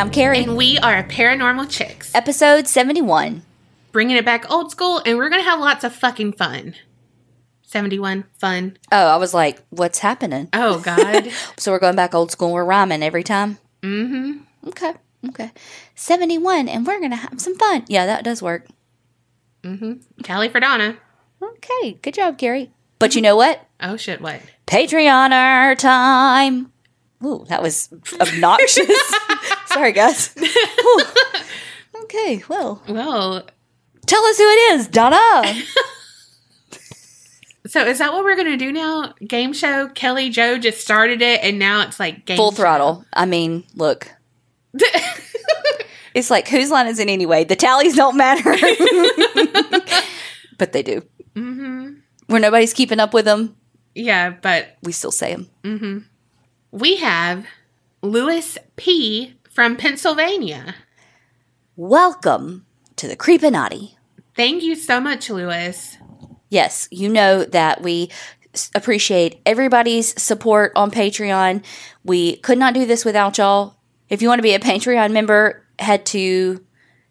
And I'm Kerri. And we are a Paranormal Chicks. Episode 71. Bringing it back old school, and we're going to have lots of fucking fun. 71, fun. Oh, I was like, what's happening? Oh, God. so we're going back old school. We're rhyming every time? Mm hmm. Okay. Okay. 71, and we're going to have some fun. Yeah, that does work. Mm hmm. Tally for Donna. Okay. Good job, Kerri. But you know what? Oh, shit, what? Patreoner time. Ooh, that was obnoxious. Sorry, guys. okay, well. Well, tell us who it is, Donna. so is that what we're gonna do now? Game show. Kelly Joe just started it, and now it's like game full show. throttle. I mean, look. it's like whose line is it anyway? The tallies don't matter, but they do. Mm-hmm. Where nobody's keeping up with them. Yeah, but we still say them. Mm-hmm. We have Lewis P from Pennsylvania. Welcome to the Creepinati. Thank you so much, Lewis. Yes, you know that we appreciate everybody's support on Patreon. We could not do this without y'all. If you want to be a Patreon member, head to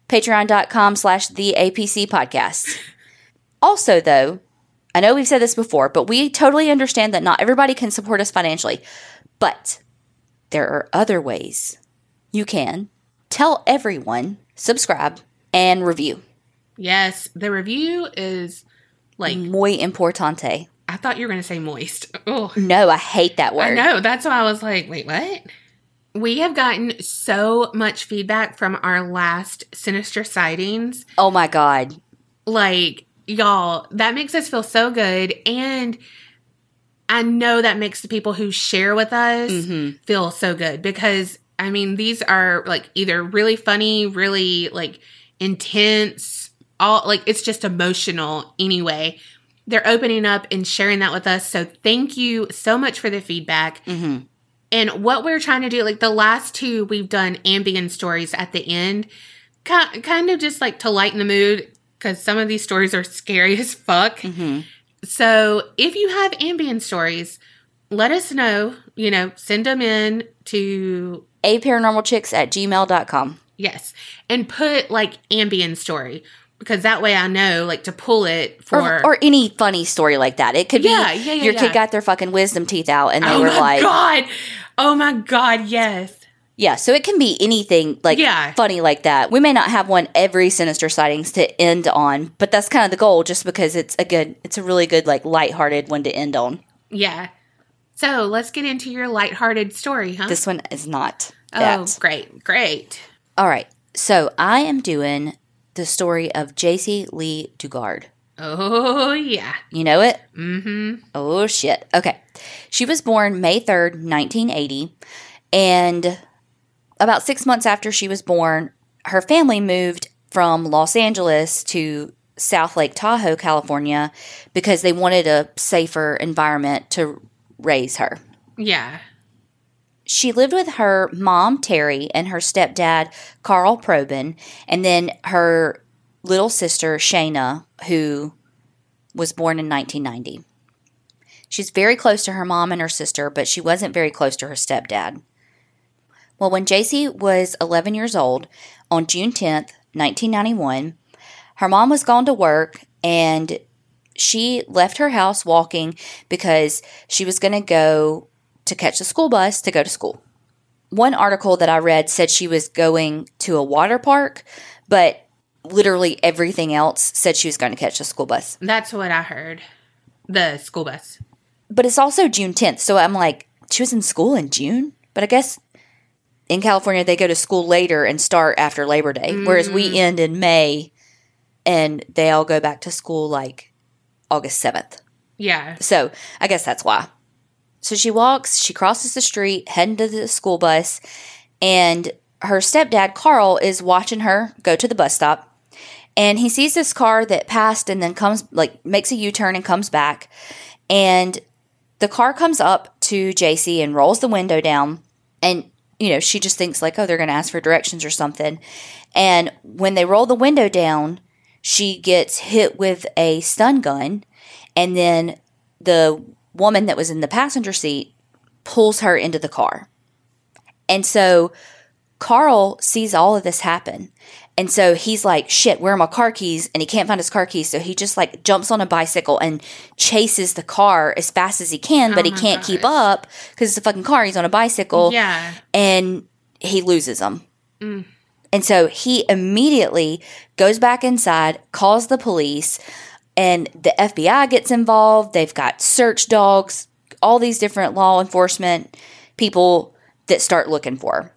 patreon.com slash the APC podcast. Also, though, I know we've said this before, but we totally understand that not everybody can support us financially. But there are other ways you can tell everyone, subscribe, and review. Yes, the review is like muy importante. I thought you were going to say moist. Oh no, I hate that word. I know. That's why I was like, wait, what? We have gotten so much feedback from our last sinister sightings. Oh my god! Like y'all, that makes us feel so good, and I know that makes the people who share with us mm-hmm. feel so good because I mean these are like either really funny, really like intense, all like it's just emotional anyway. They're opening up and sharing that with us. So thank you so much for the feedback. Mm-hmm. And what we're trying to do, like the last two, we've done Ambien stories at the end, kind of just like to lighten the mood because some of these stories are scary as fuck. Mm-hmm. So if you have Ambien stories, let us know. You know, send them in to a paranormal chicks at gmail.com. Yes. And put like Ambien story because that way I know like to pull it for or, or any funny story like that. It could yeah, be yeah, yeah, your kid got their fucking wisdom teeth out and they oh were like, God. Oh my God, yes. Yeah, so it can be anything like yeah. funny like that. We may not have one every sinister sightings to end on, but that's kind of the goal just because it's a good it's a really good like lighthearted one to end on. Yeah. So, let's get into your lighthearted story, huh? This one is not. That. Oh, great. Great. All right. So, I am doing the story of Jaycee Lee Dugard. Oh, yeah. You know it? Mm-hmm. Oh, shit. Okay. She was born May 3rd, 1980, and about six months after she was born, her family moved from Los Angeles to South Lake Tahoe, California, because they wanted a safer environment to raise her. Yeah. She lived with her mom, Terry, and her stepdad, Carl Probyn, and then her little sister, Shayna, who was born in 1990. She's very close to her mom and her sister, but she wasn't very close to her stepdad. Well, when Jaycee was 11 years old, on June 10th, 1991, her mom was gone to work and she left her house walking because she was going to go to catch the school bus to go to school. One article that I read said she was going to a water park, but literally everything else said she was going to catch the school bus. That's what I heard. The school bus. But it's also June 10th. So I'm like, she was in school in June? But I guess in California, they go to school later and start after Labor Day, mm. whereas we mm. end in May and they all go back to school like August 7th. Yeah. So I guess that's why. So she walks, she crosses the street, heading to the school bus, and her stepdad, Carl, is watching her go to the bus stop. And he sees this car that passed and then comes, like, makes a U turn and comes back. And the car comes up to Jaycee and rolls the window down. And you know, she just thinks like, oh, they're going to ask for directions or something. And when they roll the window down, she gets hit with a stun gun. And then the woman that was in the passenger seat pulls her into the car. And so Carl sees all of this happen. And so he's like, shit, where are my car keys? And he can't find his car keys. So he just like jumps on a bicycle and chases the car as fast as he can, but Oh he can't keep up because it's a fucking car. He's on a bicycle Yeah. and he loses them. Mm. And so he immediately goes back inside, calls the police, and the FBI gets involved. They've got search dogs, all these different law enforcement people that start looking for her.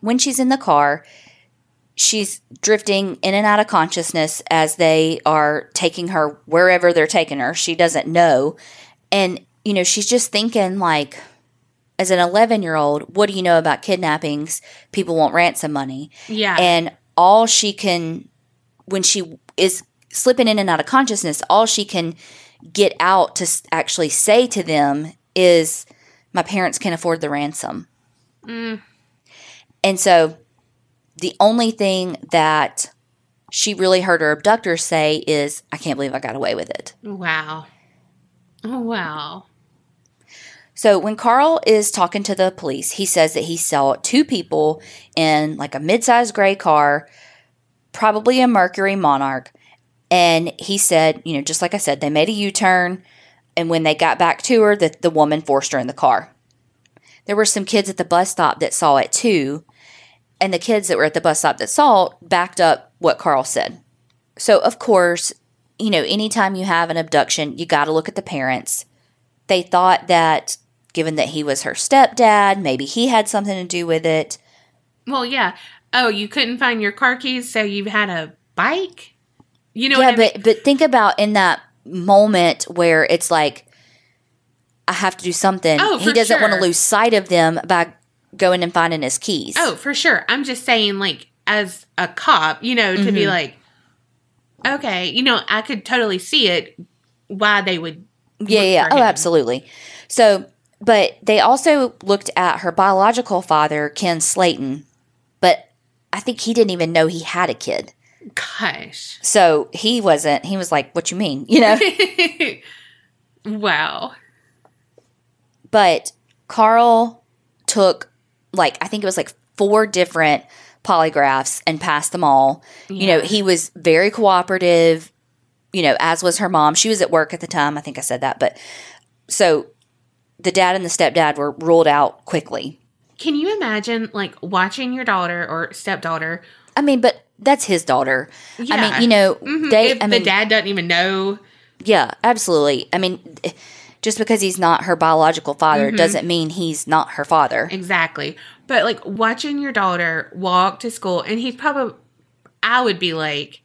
When she's in the car, she's drifting in and out of consciousness as they are taking her wherever they're taking her. She doesn't know. And, you know, she's just thinking, like, as an 11 year old, what do you know about kidnappings? People want ransom money. Yeah. And all she can, when she is slipping in and out of consciousness, all she can get out to actually say to them is, My parents can afford the ransom. Mm. And so the only thing that she really heard her abductors say is, I can't believe I got away with it. wow. Oh, wow. So when Carl is talking to the police, he says that he saw two people in like a mid-sized gray car, probably a Mercury Monarch, and he said, you know, just like I said, they made a U-turn, and when they got back to her, that the woman forced her in the car. There were some kids at the bus stop that saw it too, and the kids that were at the bus stop that saw it backed up what Carl said. So of course, you know, anytime you have an abduction, you got to look at the parents they thought that given that he was her stepdad, maybe he had something to do with it. Well, yeah. Oh, you couldn't find your car keys, so you had a bike? You know yeah, what I mean? but but think about in that moment where it's like I have to do something. Oh, he doesn't want to lose sight of them by going and finding his keys. Oh, for sure. I'm just saying, like, as a cop, you know, to Mm-hmm. be like, okay, you know, I could totally see it why they would. yeah, yeah. Oh, him. absolutely. So, but they also looked at her biological father, Ken Slayton, but I think he didn't even know he had a kid. Gosh. So he wasn't. He was like, "What you mean?" You know. wow. but Carl took like I think it was like four different polygraphs and passed them all. You know, he was very cooperative, you know, as was her mom. She was at work at the time. I think I said that, but so the dad and the stepdad were ruled out quickly. Can you imagine, like, watching your daughter or stepdaughter? I mean, but that's his daughter. Yeah. I mean, you know, Mhm. they if I mean, the dad doesn't even know. yeah, absolutely. I mean, just because he's not her biological father doesn't mean he's not her father. Exactly. But, like, watching your daughter walk to school, and he's probably, I would be like,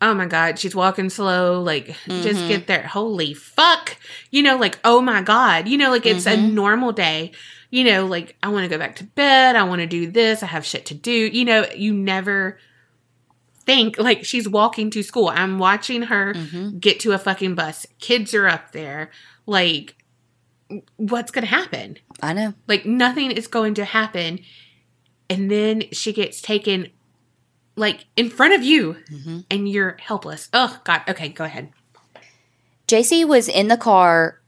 oh my God, she's walking slow. Like, Mm-hmm. just get there. Holy fuck. You know, like, oh my God. You know, like, it's a Mm-hmm. normal day. You know, like, I want to go back to bed. I want to do this. I have shit to do. You know, you never think like she's walking to school. I'm watching her Mm-hmm. get to a fucking bus. Kids are up there. Like, what's going to happen? I know. Like nothing is going to happen. And then she gets taken like in front of you mm-hmm. and you're helpless. Oh God. Okay, go ahead. Jaycee was in the car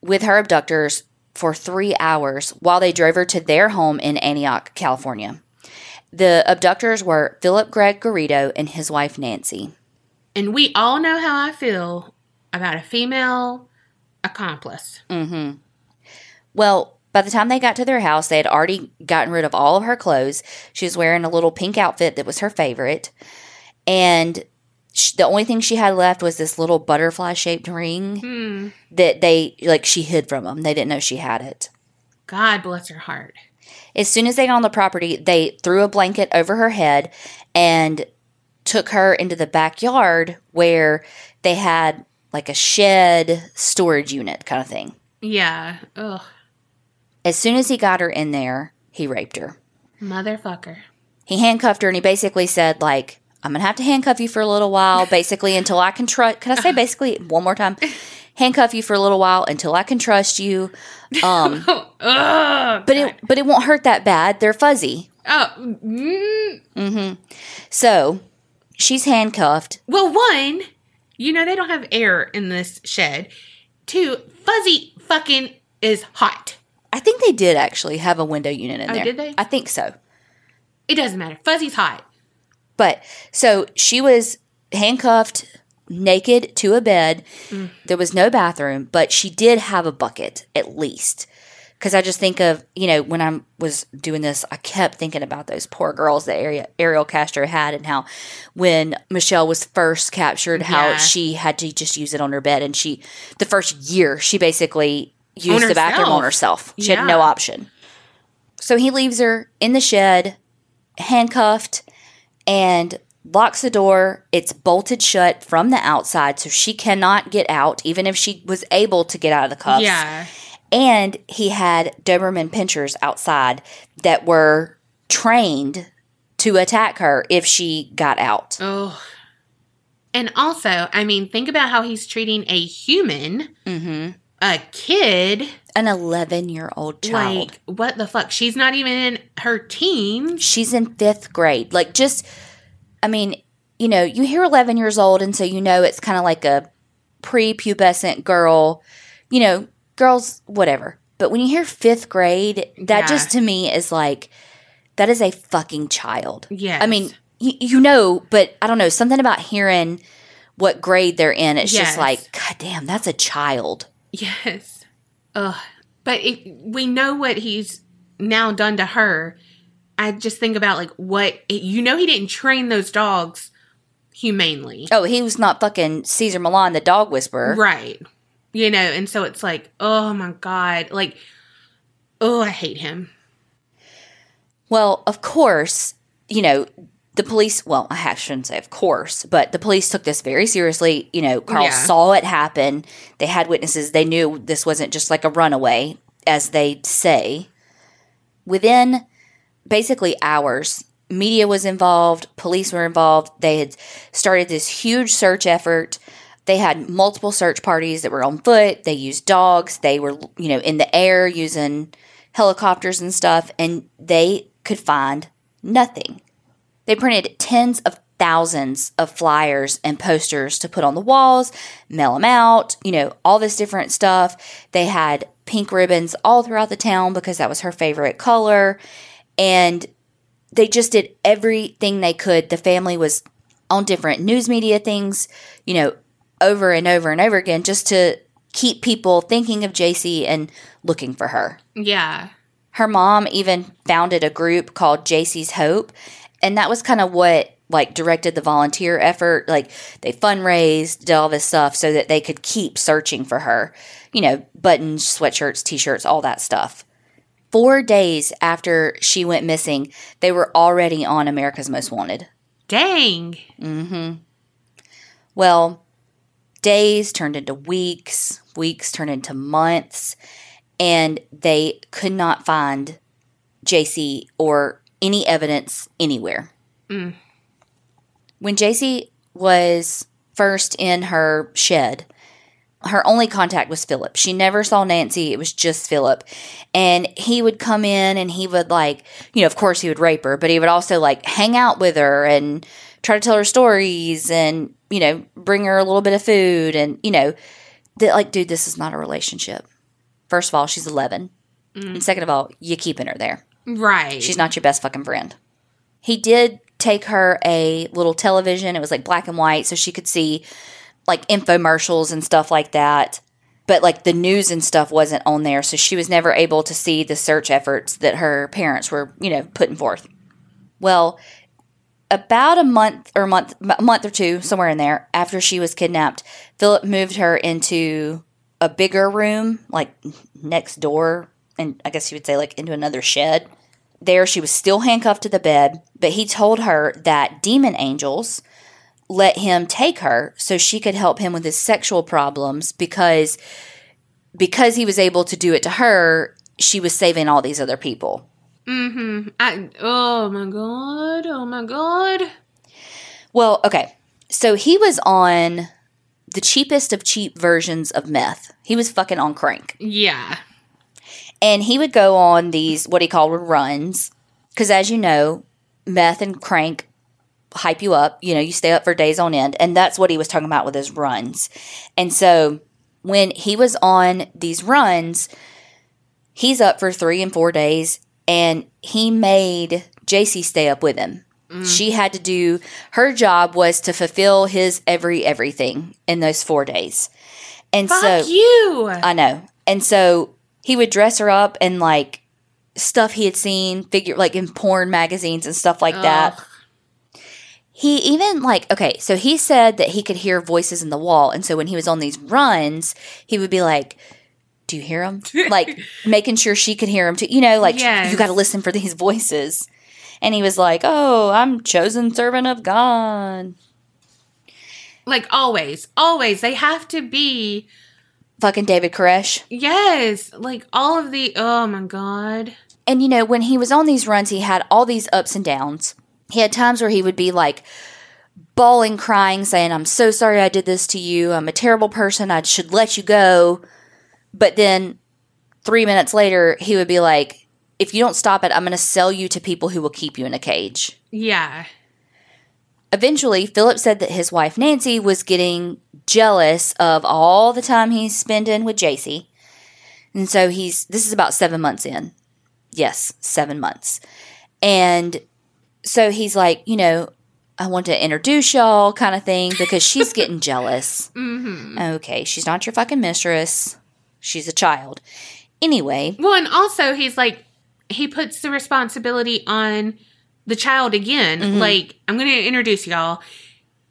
with her abductors for three hours while they drove her to their home in Antioch, California. The abductors were Philip Greg Garrido and his wife Nancy. And we all know how I feel about a female accomplice. Mm-hmm. Well, by the time they got to their house, they had already gotten rid of all of her clothes. She was wearing a little pink outfit that was her favorite. And sh the only thing she had left was this little butterfly shaped ring Hmm. that they, like, she hid from them. They didn't know she had it. God bless her heart. As soon as they got on the property, they threw a blanket over her head and took her into the backyard where they had like a shed storage unit kind of thing. Yeah. Ugh. As soon as he got her in there, he raped her. Motherfucker. He handcuffed her and he basically said, like, I'm gonna have to handcuff you for a little while, basically until I can trust. Can I say basically one more time? Handcuff you for a little while until I can trust you. Um, Oh, ugh. but it but it won't hurt that bad. They're fuzzy. Oh. Mm. hmm So she's handcuffed. Well, one, you know they don't have air in this shed. Two, Fuzzy fucking is hot. I think they did actually have a window unit in Oh, there. did they? I think so. It doesn't matter. Fuzzy's hot. But so she was handcuffed naked to a bed. Mm. There was no bathroom, but she did have a bucket at least. Because I just think of, you know, when I was doing this, I kept thinking about those poor girls that Ari- Ariel Castro had and how when Michelle was first captured, how Yeah. she had to just use it on her bed. And she, the first year, she basically used the bathroom on herself. herself. She had no option. So he leaves her in the shed, handcuffed, and locks the door. It's bolted shut from the outside, so she cannot get out, even if she was able to get out of the cuffs. Yeah. And he had Doberman pinchers outside that were trained to attack her if she got out. Oh. And also, I mean, think about how he's treating a human, hmm a kid. An 11 year old child. Like, what the fuck? She's not even in her teens. She's in fifth grade. Like, just, I mean, you know, you hear 11 years old, and so you know it's kind of like a prepubescent girl, you know, girls, whatever. But when you hear fifth grade, that Yeah. just to me is like, that is a fucking child. Yeah. I mean, you, you know, but I don't know, something about hearing what grade they're in, it's Yes. just like, God damn, that's a child. Yes. Ugh. But if we know what he's now done to her, I just think about like what you know he didn't train those dogs humanely. Oh, he was not fucking Cesar Millan, the dog whisperer. Right. You know, and so it's like, oh my God. Like, oh, I hate him. Well, of course, you know, the police, well, I shouldn't say of course, but the police took this very seriously. You know, Carl Yeah. saw it happen. They had witnesses. They knew this wasn't just like a runaway, as they say. Within basically hours, media was involved, police were involved. They had started this huge search effort. They had multiple search parties that were on foot. They used dogs. They were, you know, in the air using helicopters and stuff, and they could find nothing. They printed tens of thousands of flyers and posters to put on the walls, mail them out, you know, all this different stuff. They had pink ribbons all throughout the town because that was her favorite color. And they just did everything they could. The family was on different news media things, you know, over and over and over again just to keep people thinking of Jaycee and looking for her. Yeah. Her mom even founded a group called Jaycee's Hope, and that was kind of what like directed the volunteer effort. Like they fundraised, did all this stuff so that they could keep searching for her. You know, buttons, sweatshirts, t-shirts, all that stuff. 4 days after she went missing, they were already on America's Most Wanted. Dang. Mhm. Well, days turned into weeks, weeks turned into months, and they could not find Jaycee or any evidence anywhere. Mm. When Jaycee was first in her shed, her only contact was Philip. She never saw Nancy. It was just Philip. And he would come in and he would like, you know, of course he would rape her, but he would also like hang out with her and try to tell her stories and, you know, bring her a little bit of food and, you know, that like, dude, this is not a relationship. First of all, she's 11. And mm. second of all, you're keeping her there. Right. She's not your best fucking friend. He did take her a little television. It was like black and white, so she could see like infomercials and stuff like that. But like the news and stuff wasn't on there, so she was never able to see the search efforts that her parents were, you know, putting forth. Well, about a month or month a month or two somewhere in there after she was kidnapped, Philip moved her into a bigger room, like next door, and I guess you would say like into another shed. There, she was still handcuffed to the bed, but he told her that demon angels let him take her so she could help him with his sexual problems because because he was able to do it to her, she was saving all these other people. Mm-hmm. I, oh my god. Oh my god. Well, okay. So he was on the cheapest of cheap versions of meth. He was fucking on crank. Yeah. And he would go on these what he called runs. Because as you know, meth and crank hype you up. You know, you stay up for days on end. And that's what he was talking about with his runs. And so when he was on these runs, he's up for three and four days. And he made Jaycee stay up with him. She had to do her job was to fulfill his every everything in those four days. And Fuck so you. I know. And so he would dress her up in like stuff he had seen, figure like in porn magazines and stuff like that. He even like okay, so he said that he could hear voices in the wall, and so when he was on these runs, he would be like, "Do you hear them?" like making sure she could hear him too. You know, like Yes. you got to listen for these voices. And he was like, "Oh, I'm chosen servant of God." Like always, always, they have to be. Fucking David Koresh. Yes, like all of the. Oh my god. And you know, when he was on these runs, he had all these ups and downs. He had times where he would be like bawling, crying, saying, I'm so sorry I did this to you. I'm a terrible person. I should let you go. But then three minutes later, he would be like, If you don't stop it, I'm going to sell you to people who will keep you in a cage. Yeah. Eventually, Philip said that his wife Nancy was getting jealous of all the time he's spending with Jaycee. And so he's, this is about seven months in. Yes, seven months. And so he's like, you know, I want to introduce y'all kind of thing because she's getting jealous. hmm Okay, she's not your fucking mistress. She's a child. Anyway, Well, and also he's like, he puts the responsibility on the child again. Mm-hmm. Like, I'm going to introduce y'all.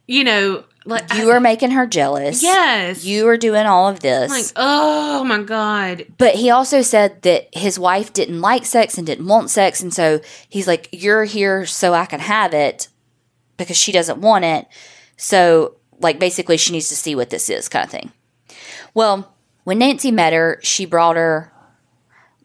You know, like you are making her jealous. Yes. You are doing all of this. like, oh my god. But he also said that his wife didn't like sex and didn't want sex. And so he's like, You're here so I can have it because she doesn't want it. So, like, basically, she needs to see what this is, kind of thing. Well, when Nancy met her, she brought her,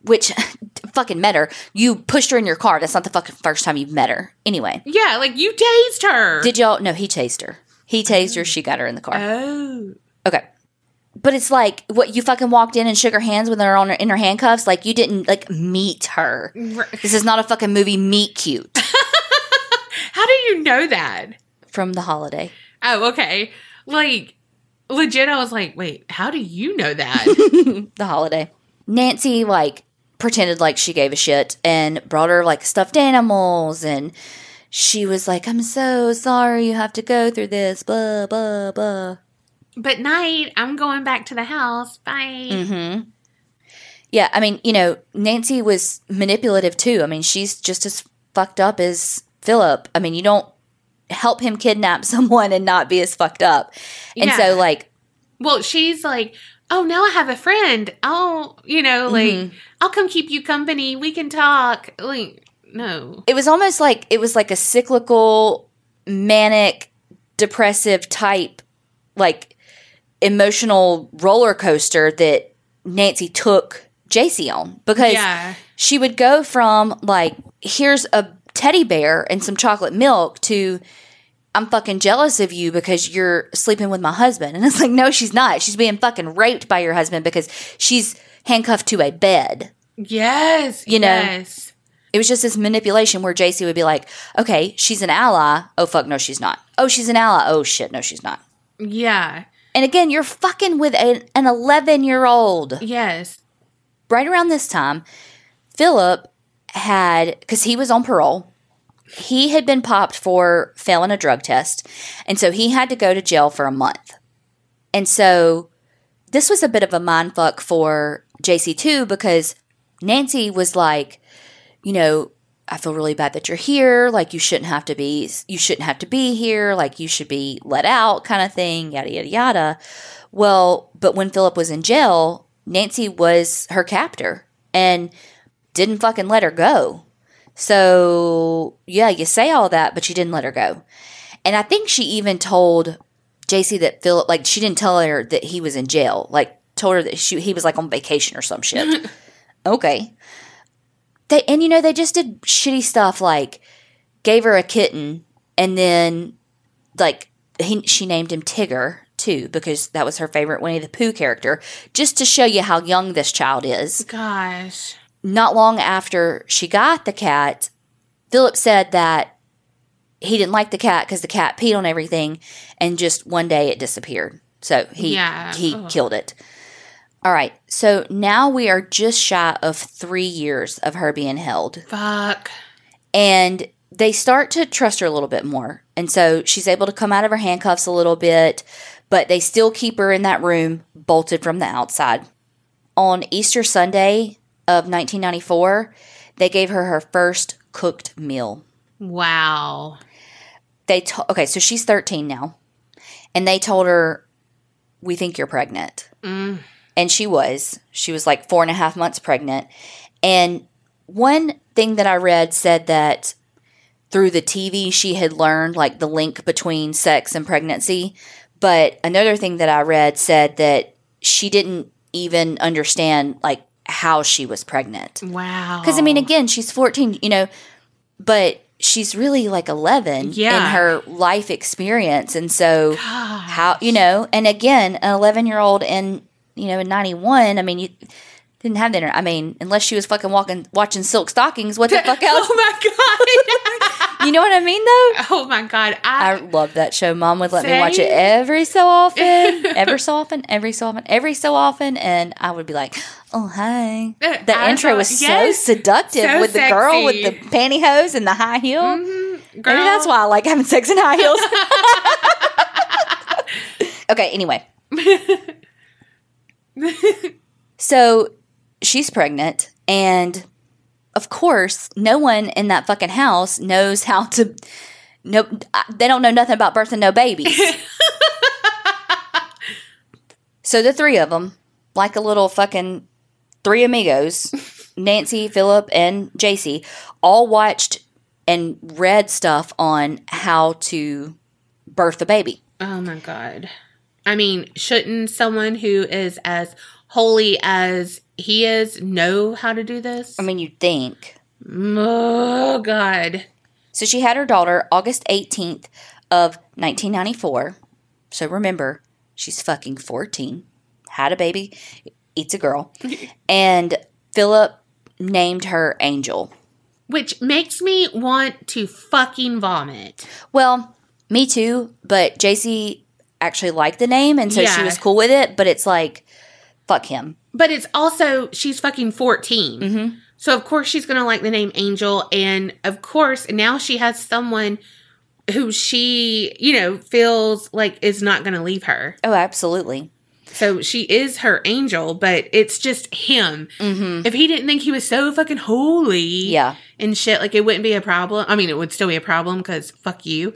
which fucking met her. You pushed her in your car. That's not the fucking first time you've met her. Anyway, Yeah, like you tased her. did y'all? No, he tased her. He tased her. She got her in the car. oh. Okay. But it's like what you fucking walked in and shook her hands when they're on her in her handcuffs. Like you didn't like meet her. This is not a fucking movie Meet Cute How do you know that? from the holiday. Oh, okay. Like, legit, I was like, wait, how do you know that? The holiday. Nancy like pretended like she gave a shit and brought her like stuffed animals and she was like, I'm so sorry you have to go through this, blah, blah, blah. but night, I'm going back to the house. Bye. Mm-hmm. Yeah, I mean, you know, Nancy was manipulative too. I mean, she's just as fucked up as Philip. I mean, you don't help him kidnap someone and not be as fucked up. And Yeah. so, like, Well, she's like, oh, now I have a friend. Oh, you know, like, Mm-hmm. I'll come keep you company. We can talk. Like, no. it was almost like it was like a cyclical, manic, depressive type, like emotional roller coaster that Nancy took Jaycee on because Yeah. she would go from like here's a teddy bear and some chocolate milk to I'm fucking jealous of you because you're sleeping with my husband. And it's like, no, she's not. She's being fucking raped by your husband because she's handcuffed to a bed. Yes. You know. Yes. It was just this manipulation where Jaycee would be like, okay, she's an ally. Oh, fuck, no, she's not. Oh, she's an ally. Oh, shit, no, she's not. Yeah. And again, you're fucking with an 11 year old. Yes. right around this time, Philip had, because he was on parole, he had been popped for failing a drug test. And so he had to go to jail for a month. And so this was a bit of a mind fuck for Jaycee too, because Nancy was like, you know, I feel really bad that you're here. Like you shouldn't have to be, you shouldn't have to be here. Like you should be let out, kind of thing. Yada yada yada. Well, but when Philip was in jail, Nancy was her captor and didn't fucking let her go. So yeah, you say all that, but you didn't let her go. And I think she even told Jaycee that Philip, like, she didn't tell her that he was in jail. Like, told her that she, he was like on vacation or some shit. okay. They and you know they just did shitty stuff like gave her a kitten and then like he she named him Tigger too because that was her favorite Winnie the Pooh character just to show you how young this child is. Gosh. Not long after she got the cat, Philip said that he didn't like the cat because the cat peed on everything and just one day it disappeared. So he Yeah. he Ugh. killed it. All right. So now we are just shy of 3 years of her being held. Fuck. And they start to trust her a little bit more. And so she's able to come out of her handcuffs a little bit, but they still keep her in that room bolted from the outside. On Easter Sunday of 1994, they gave her her first cooked meal. Wow. They to- okay, so she's 13 now, and they told her, "We think you're pregnant," Mm. and she was. She was like four and a half months pregnant, and one thing that I read said that through the TV she had learned like the link between sex and pregnancy, but another thing that I read said that she didn't even understand like how she was pregnant. Wow. Because I mean, again, she's 14, you know, but she's really like 11 Yeah. in her life experience. And so, God. how, you know, and again, an 11 year old in, you know, in 91, I mean, you didn't have the internet. I mean, unless she was fucking walking, watching Silk Stockings, what the fuck oh else? Oh my God. you know what I mean, though? oh my god. I I, love that show. Mom would let me watch it every so often, ever so often, every so often, every so often, and I would be like, "Oh, hi." The I intro was yes. so seductive So with the girl with the pantyhose and the high heel. Mhm, Maybe that's why I like having sex in high heels. okay, anyway. so she's pregnant, and of course, no one in that fucking house knows how to. No, they don't know nothing about birthing no babies. so the three of them, like a little fucking three amigos, Nancy, Philip, and Jaycee, all watched and read stuff on how to birth a baby. Oh my god. I mean, shouldn't someone who is as holy as he is know how to do this? I mean, you'd think. oh god. So she had her daughter August 18th of 1994. So remember, she's fucking 14. Had a baby, eats a girl. and Philip named her Angel. Which makes me want to fucking vomit. Well, me too, but Jaycee actually liked the name and so she was cool with it, but it's like fuck him. But it's also she's fucking 14. Mhm. So of course she's going to like the name Angel and of course now she has someone who she, you know, feels like is not going to leave her. Oh, absolutely. So she is her angel, but it's just him. Mhm. If he didn't think he was so fucking holy Yeah. and shit, like it wouldn't be a problem. I mean, it would still be a problem because fuck you.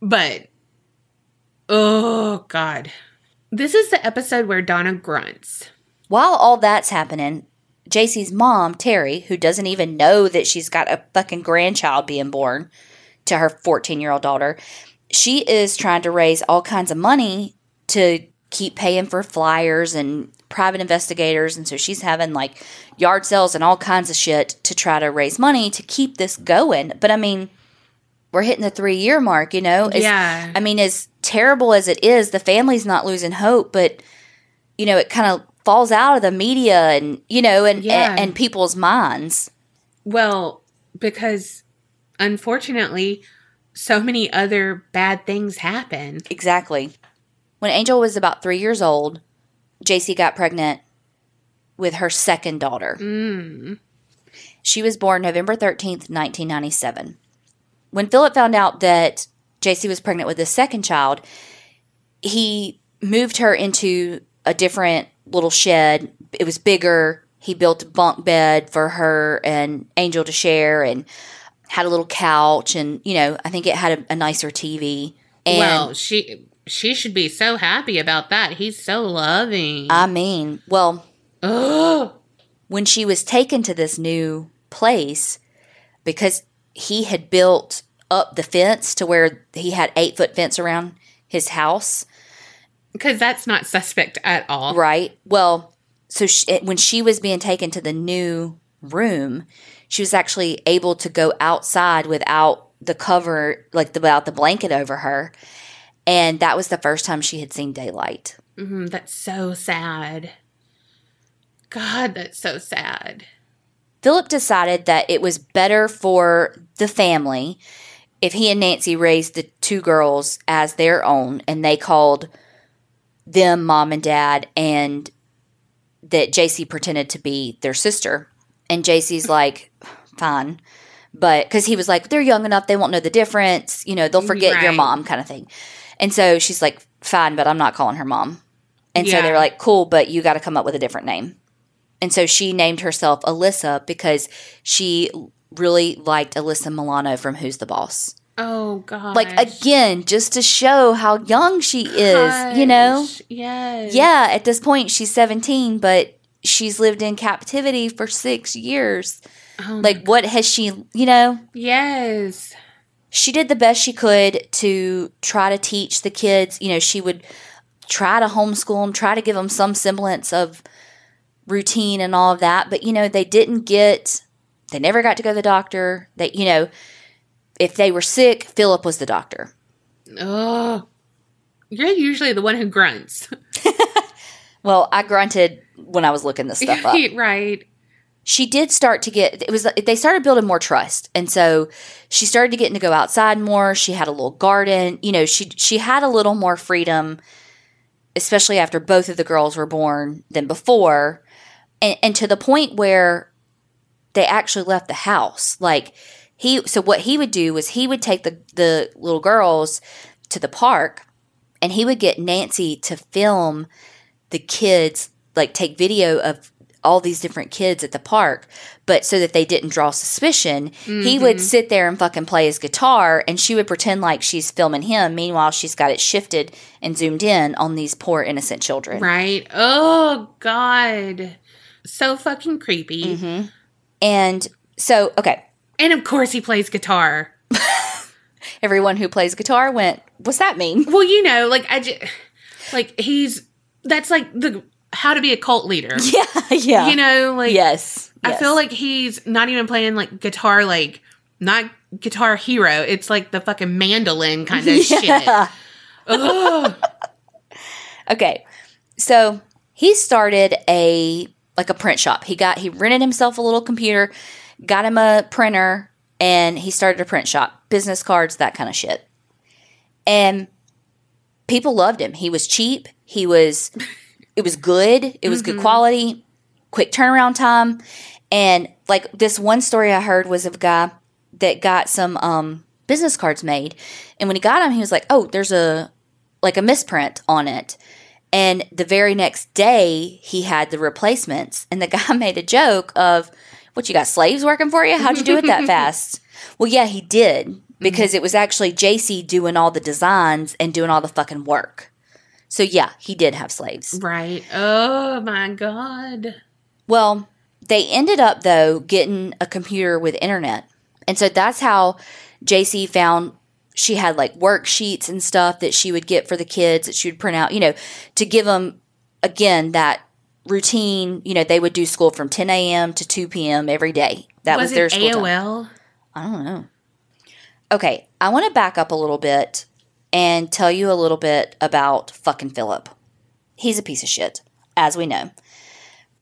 But, oh God. This is the episode where Donna grunts. While all that's happening, Jaycee's mom, Terry, who doesn't even know that she's got a fucking grandchild being born to her 14 year old daughter, she is trying to raise all kinds of money to keep paying for flyers and private investigators. And so she's having like yard sales and all kinds of shit to try to raise money to keep this going. But I mean, we're hitting the three year mark, you know? Yeah. I mean, as terrible as it is, the family's not losing hope, but you know, it kind of falls out of the media and you know, and Yeah. and, and people's minds. Well, because unfortunately, so many other bad things happen. Exactly. When Angel was about three years old, Jaycee got pregnant with her second daughter. Mm. She was born November 13th, 1997. When Philip found out that Jaycee was pregnant with his second child, he moved her into a different little shed. It was bigger. He built a bunk bed for her and Angel to share and had a little couch. And, you know, I think it had a, a nicer TV. And well, she she should be so happy about that. He's so loving. I mean, well, when she was taken to this new place because he had built up the fence to where he had eight foot fence around his house because that's not suspect at all. right well so she, when she was being taken to the new room she was actually able to go outside without the cover like the, without the blanket over her and that was the first time she had seen daylight Mhm, that's so sad. God, that's so sad. Philip decided that it was better for the family if he and Nancy raised the two girls as their own and they called them mom and dad and that Jaycee pretended to be their sister. And Jaycee's like, fine. But because he was like, they're young enough, they won't know the difference. You know, they'll forget your mom, kind of thing. And so she's like, fine, but I'm not calling her mom. And so they Yeah. were like, cool, but you got to come up with a different name. And so she named herself Alyssa because she really liked Alyssa Milano from Who's the Boss. Oh god. Like, again, just to show how young she is, you know? Yes. Yeah, at this point, she's 17, but she's lived in captivity for six years. Oh, Like, what has she, you know? yes. She did the best she could to try to teach the kids. You know, she would try to homeschool them, try to give them some semblance of routine and all of that. But, you know, they didn't get, they never got to go to the doctor. They, you know, if they were sick, Philip was the doctor. Oh. You're usually the one who grunts. Well, I grunted when I was looking this stuff up. right. She did start to get it was they started building more trust. And so she started to get to go outside more. She had a little garden you know she she had a little more freedom especially after both of the girls were born than before. And and to the point where they actually left the house. Like he so what he would do was he would take the the little girls to the park and he would get Nancy to film the kids like take video of all these different kids at the park but so that they didn't draw suspicion he would sit there and fucking play his guitar and she would pretend like she's filming him meanwhile she's got it shifted and zoomed in on these poor innocent children Right. Oh god. So fucking creepy. Mm-hmm. and so okay And of course he plays guitar. everyone who plays guitar went what's that mean Well, you know, like I just like he's that's like the how to be a cult leader. yeah yeah You know, like yes, I yes. feel like he's not even playing like guitar like not guitar hero. It's like the fucking mandolin kind of shit. Yeah. Ugh. Okay. So he started a like a print shop. He got he rented himself a little computer, got him a printer, and he started a print shop, business cards, that kind of shit. And people loved him. He was cheap. He was it was good. It was good quality, quick turnaround time. And like this one story I heard was of a guy that got some um business cards made. And when he got them, he was like, "Oh, there's a like a misprint on it." And the very next day, he had the replacements. And the guy made a joke of, What, you got slaves working for you? How'd you do it that fast? well, yeah, he did because it was actually Jaycee doing all the designs and doing all the fucking work. So, yeah, he did have slaves. right. Oh my god. Well, they ended up, though, getting a computer with internet. And so that's how Jaycee found she had like worksheets and stuff that she would get for the kids that she would print out, you know, to give them, again, that routine. You know, they would do school from 10 a.m. to 2 p.m. every day. That was, was, their school time. AOL? I don't know. Okay, I want to back up a little bit and tell you a little bit about fucking Philip. He's a piece of shit, as we know.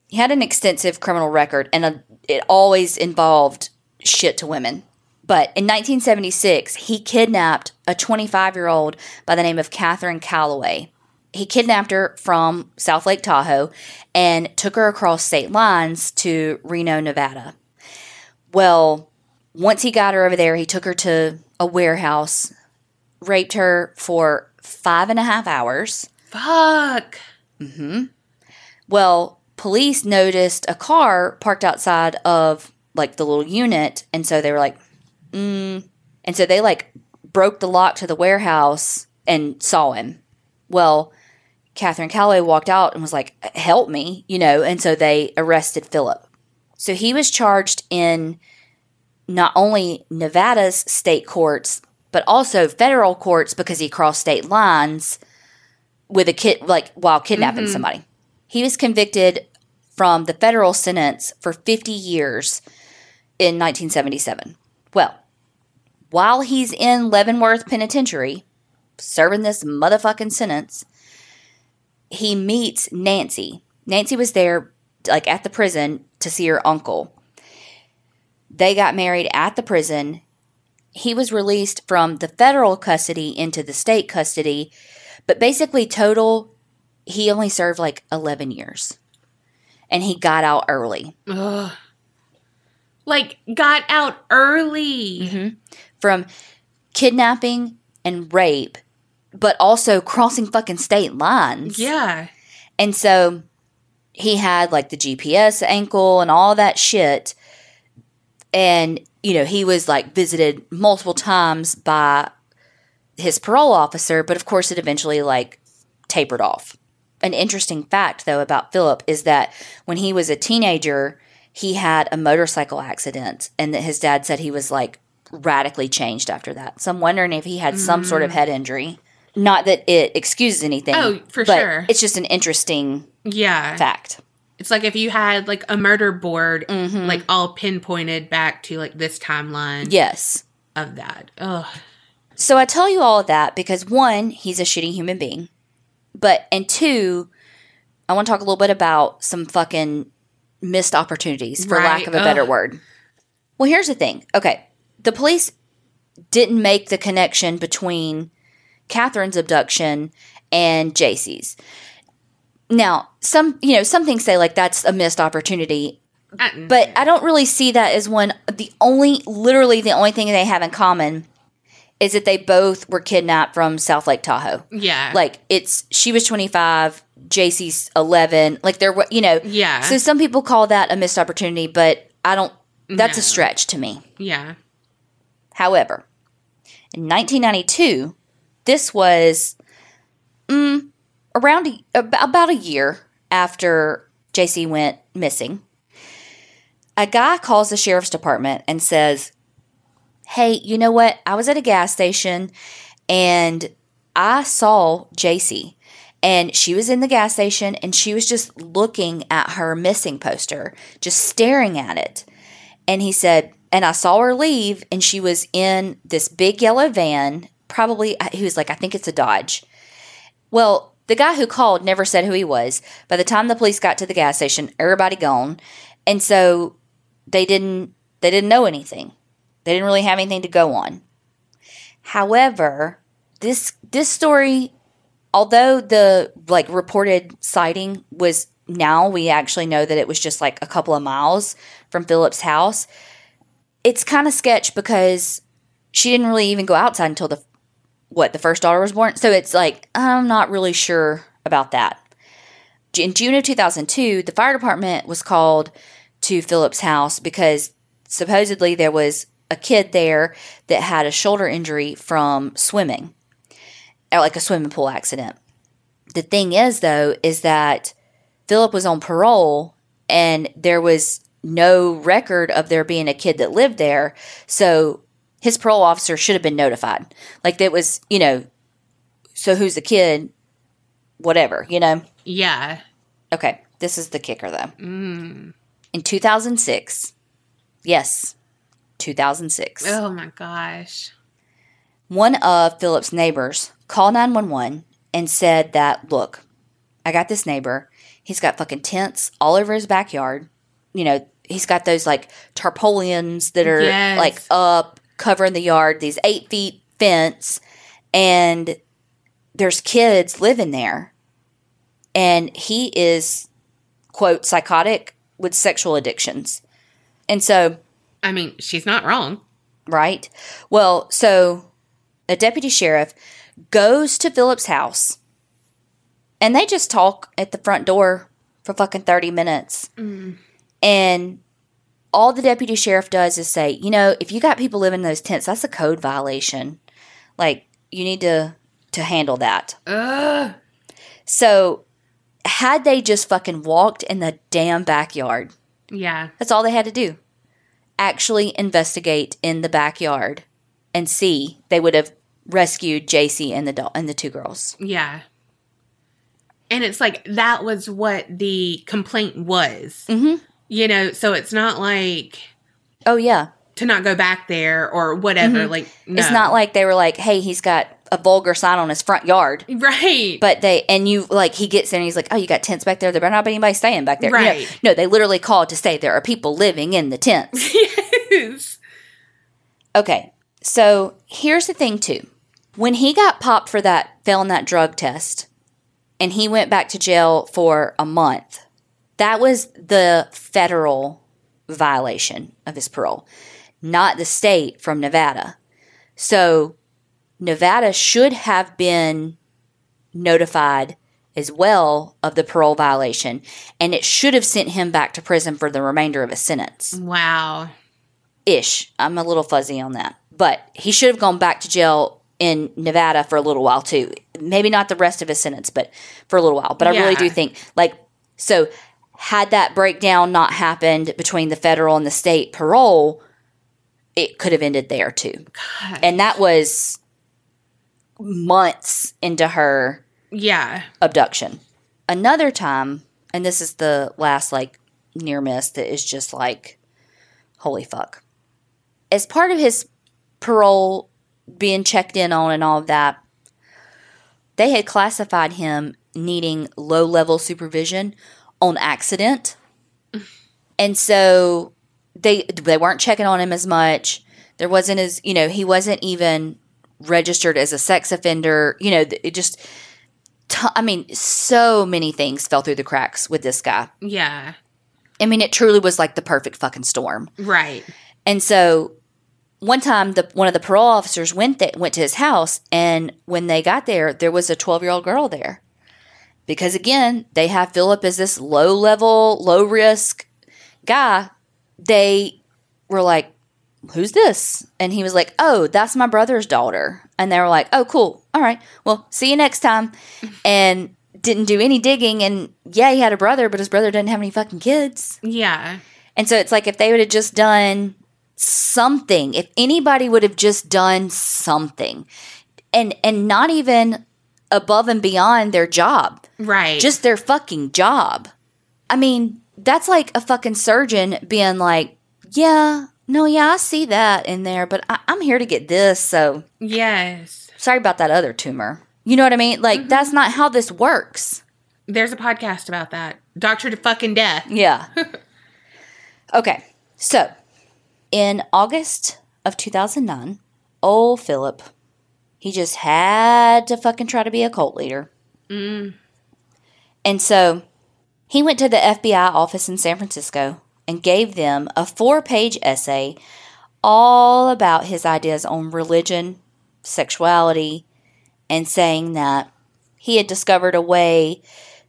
He had an extensive criminal record, and a, it always involved shit to women. But in 1976, he kidnapped a 25 year old by the name of Catherine Callaway. He kidnapped her from South Lake Tahoe and took her across state lines to Reno, Nevada. Well, once he got her over there, he took her to a warehouse, raped her for five and a half hours. Fuck. Mm-hmm. Well, police noticed a car parked outside of like the little unit, and so they were like, mm. and so they like broke the lock to the warehouse and saw him. Well, Catherine Callaway walked out and was like, "Help me," you know, and so they arrested Philip. So he was charged in not only Nevada's state courts but also federal courts because he crossed state lines with a kid like while kidnapping mm-hmm. somebody. He was convicted from the federal sentence for 50 years in 1977. Well, while he's in Leavenworth Penitentiary serving this motherfucking sentence, he meets Nancy. Nancy was there like at the prison to see her uncle. They got married at the prison. He was released from the federal custody into the state custody, but basically total he only served like 11 years. And he got out early. Ugh. like got out early. Mm-hmm. from kidnapping and rape, but also crossing fucking state lines. Yeah. And so he had like the GPS ankle and all that shit. And, you know, he was like visited multiple times by his parole officer, but of course it eventually like tapered off. An interesting fact though about Philip is that when he was a teenager, he had a motorcycle accident and that his dad said he was like radically changed after that. So I'm wondering if he had some sort of mm. head injury. Not that it excuses anything. Oh, for but sure. It's just an interesting Yeah. fact. It's like if you had like a murder board, Mm-hmm. like all pinpointed back to like this timeline Yes. of that. Ugh. So I tell you all of that because one, he's a shitty human being. But and two, I want to talk a little bit about some fucking missed opportunities, for lack of a better word. Well, here's the thing. Okay. The police didn't make the connection between Catherine's abduction and Jaycee's. Now, some you know, some things say like that's a missed opportunity. I- But I don't really see that as one. The only, literally, the only thing they have in common is that they both were kidnapped from South Lake Tahoe. yeah. Like it's she was twenty five, Jaycee's eleven. Like there were, you know. Yeah. So some people call that a missed opportunity, but I don't. That's a stretch to me. yeah. However, in 1992, this was mm, around a, about a year after Jaycee went missing. A guy calls the sheriff's department and says, Hey, you know what? I was at a gas station and I saw Jaycee. And she was in the gas station and she was just looking at her missing poster, just staring at it. And he said, and I saw her leave, and she was in this big yellow van. Probably, uh, he was like, I think it's a Dodge. Well, the guy who called never said who he was. By the time the police got to the gas station, everybody gone, and so they didn't they didn't know anything. They didn't really have anything to go on. However, this this story, although the like reported sighting was now we actually know that it was just like a couple of miles from Philip's house. It's kind of sketch because she didn't really even go outside until the what the first daughter was born. So it's like I'm not really sure about that. In June of 2002, the fire department was called to Philip's house because supposedly there was a kid there that had a shoulder injury from swimming, or like a swimming pool accident. The thing is, though, is that Philip was on parole and there was no record of there being a kid that lived there. So his parole officer should have been notified. Like that was, you know, so who's the kid? Whatever, you know? Yeah. Okay, this is the kicker though. Mm. In 2006, yes, 2006, Oh my gosh. one of Philip's neighbors called 911 and said that, look, I got this neighbor. He's got fucking tents all over his backyard. You know, he's got those like tarpaulins that are Yes. like up covering the yard, these eight feet fence, and there's kids living there. And he is, quote, psychotic with sexual addictions. And so I mean, she's not wrong. right? Well, so a deputy sheriff goes to Philip's house and they just talk at the front door for fucking 30 minutes. Mm. And all the deputy sheriff does is say, you know, if you got people living in those tents, that's a code violation. Like, you need to to handle that. Ugh. So, had they just fucking walked in the damn backyard, Yeah. that's all they had to do. Actually investigate in the backyard and see they would have rescued Jaycee and the doll and the two girls. Yeah. And it's like that was what the complaint was. Mhm. You know, so it's not like Oh yeah. to not go back there or whatever. Like, no. Mm-hmm. It's not like they were like, "Hey, he's got a vulgar sign on his front yard." right. But they and you like he gets and he's like, "Oh, you got tents back there. There better not be anybody staying back there." You know, Right. no, they literally called to say there are people living in the tents. yes. Okay, so here's the thing too. When he got popped for that, failed that drug test, and he went back to jail for a month, that was the federal violation of his parole, not the state from Nevada. So Nevada should have been notified as well of the parole violation, and it should have sent him back to prison for the remainder of his sentence. Wow. Ish. I'm a little fuzzy on that. But he should have gone back to jail in Nevada for a little while too. Maybe not the rest of his sentence, but for a little while. But I really do think, like, so had that breakdown not happened between the federal and the state parole, it could have ended there too. God. And that was months into her yeah. abduction. Another time, and this is the last like near miss that is just like, holy fuck. As part of his parole being checked in on and all of that, they had classified him needing low level supervision on accident. And so they they weren't checking on him as much. There wasn't as, you know, he wasn't even registered as a sex offender. You know, it just t- I mean, so many things fell through the cracks with this guy. Yeah. I mean, it truly was like the perfect fucking storm. Right. And so one time the one of the parole officers went th- went to his house and when they got there there was a 12-year-old girl there. Because again, they have Philip as this low level, low risk guy. They were like, "Who's this?" And he was like, "Oh, that's my brother's daughter." And they were like, "Oh, cool. All right. Well, see you next time." And didn't do any digging and yeah, he had a brother, but his brother didn't have any fucking kids. Yeah. And so it's like if they would have just done something, if anybody would have just done something and and not even above and beyond their job, Right. just their fucking job. I mean, that's like a fucking surgeon being like, "Yeah, no, yeah, I see that in there, but I, I'm here to get this, so yes. sorry about that other tumor." You know what I mean? Like mm-hmm. that's not how this works. There's a podcast about that. Doctor to fucking death. Yeah. okay. So, in August of 2009, old Philip, he just had to fucking try to be a cult leader. And so, he went to the FBI office in San Francisco and gave them a four page essay all about his ideas on religion, sexuality, and saying that he had discovered a way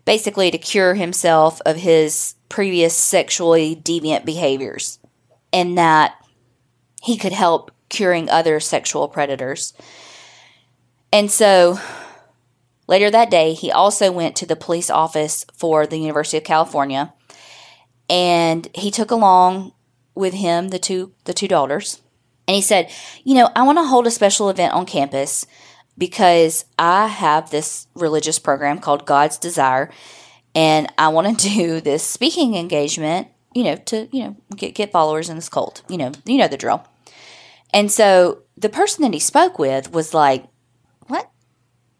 basically to cure himself of his previous sexually deviant behaviors and that he could help curing other sexual predators. And so later that day, he also went to the police office for the University of California and he took along with him the two the two daughters. And he said, "You know, I want to hold a special event on campus because I have this religious program called God's Desire and I want to do this speaking engagement, you know, to, you know, get get followers in this cult. You know, you know the drill." And so the person that he spoke with was like, "What?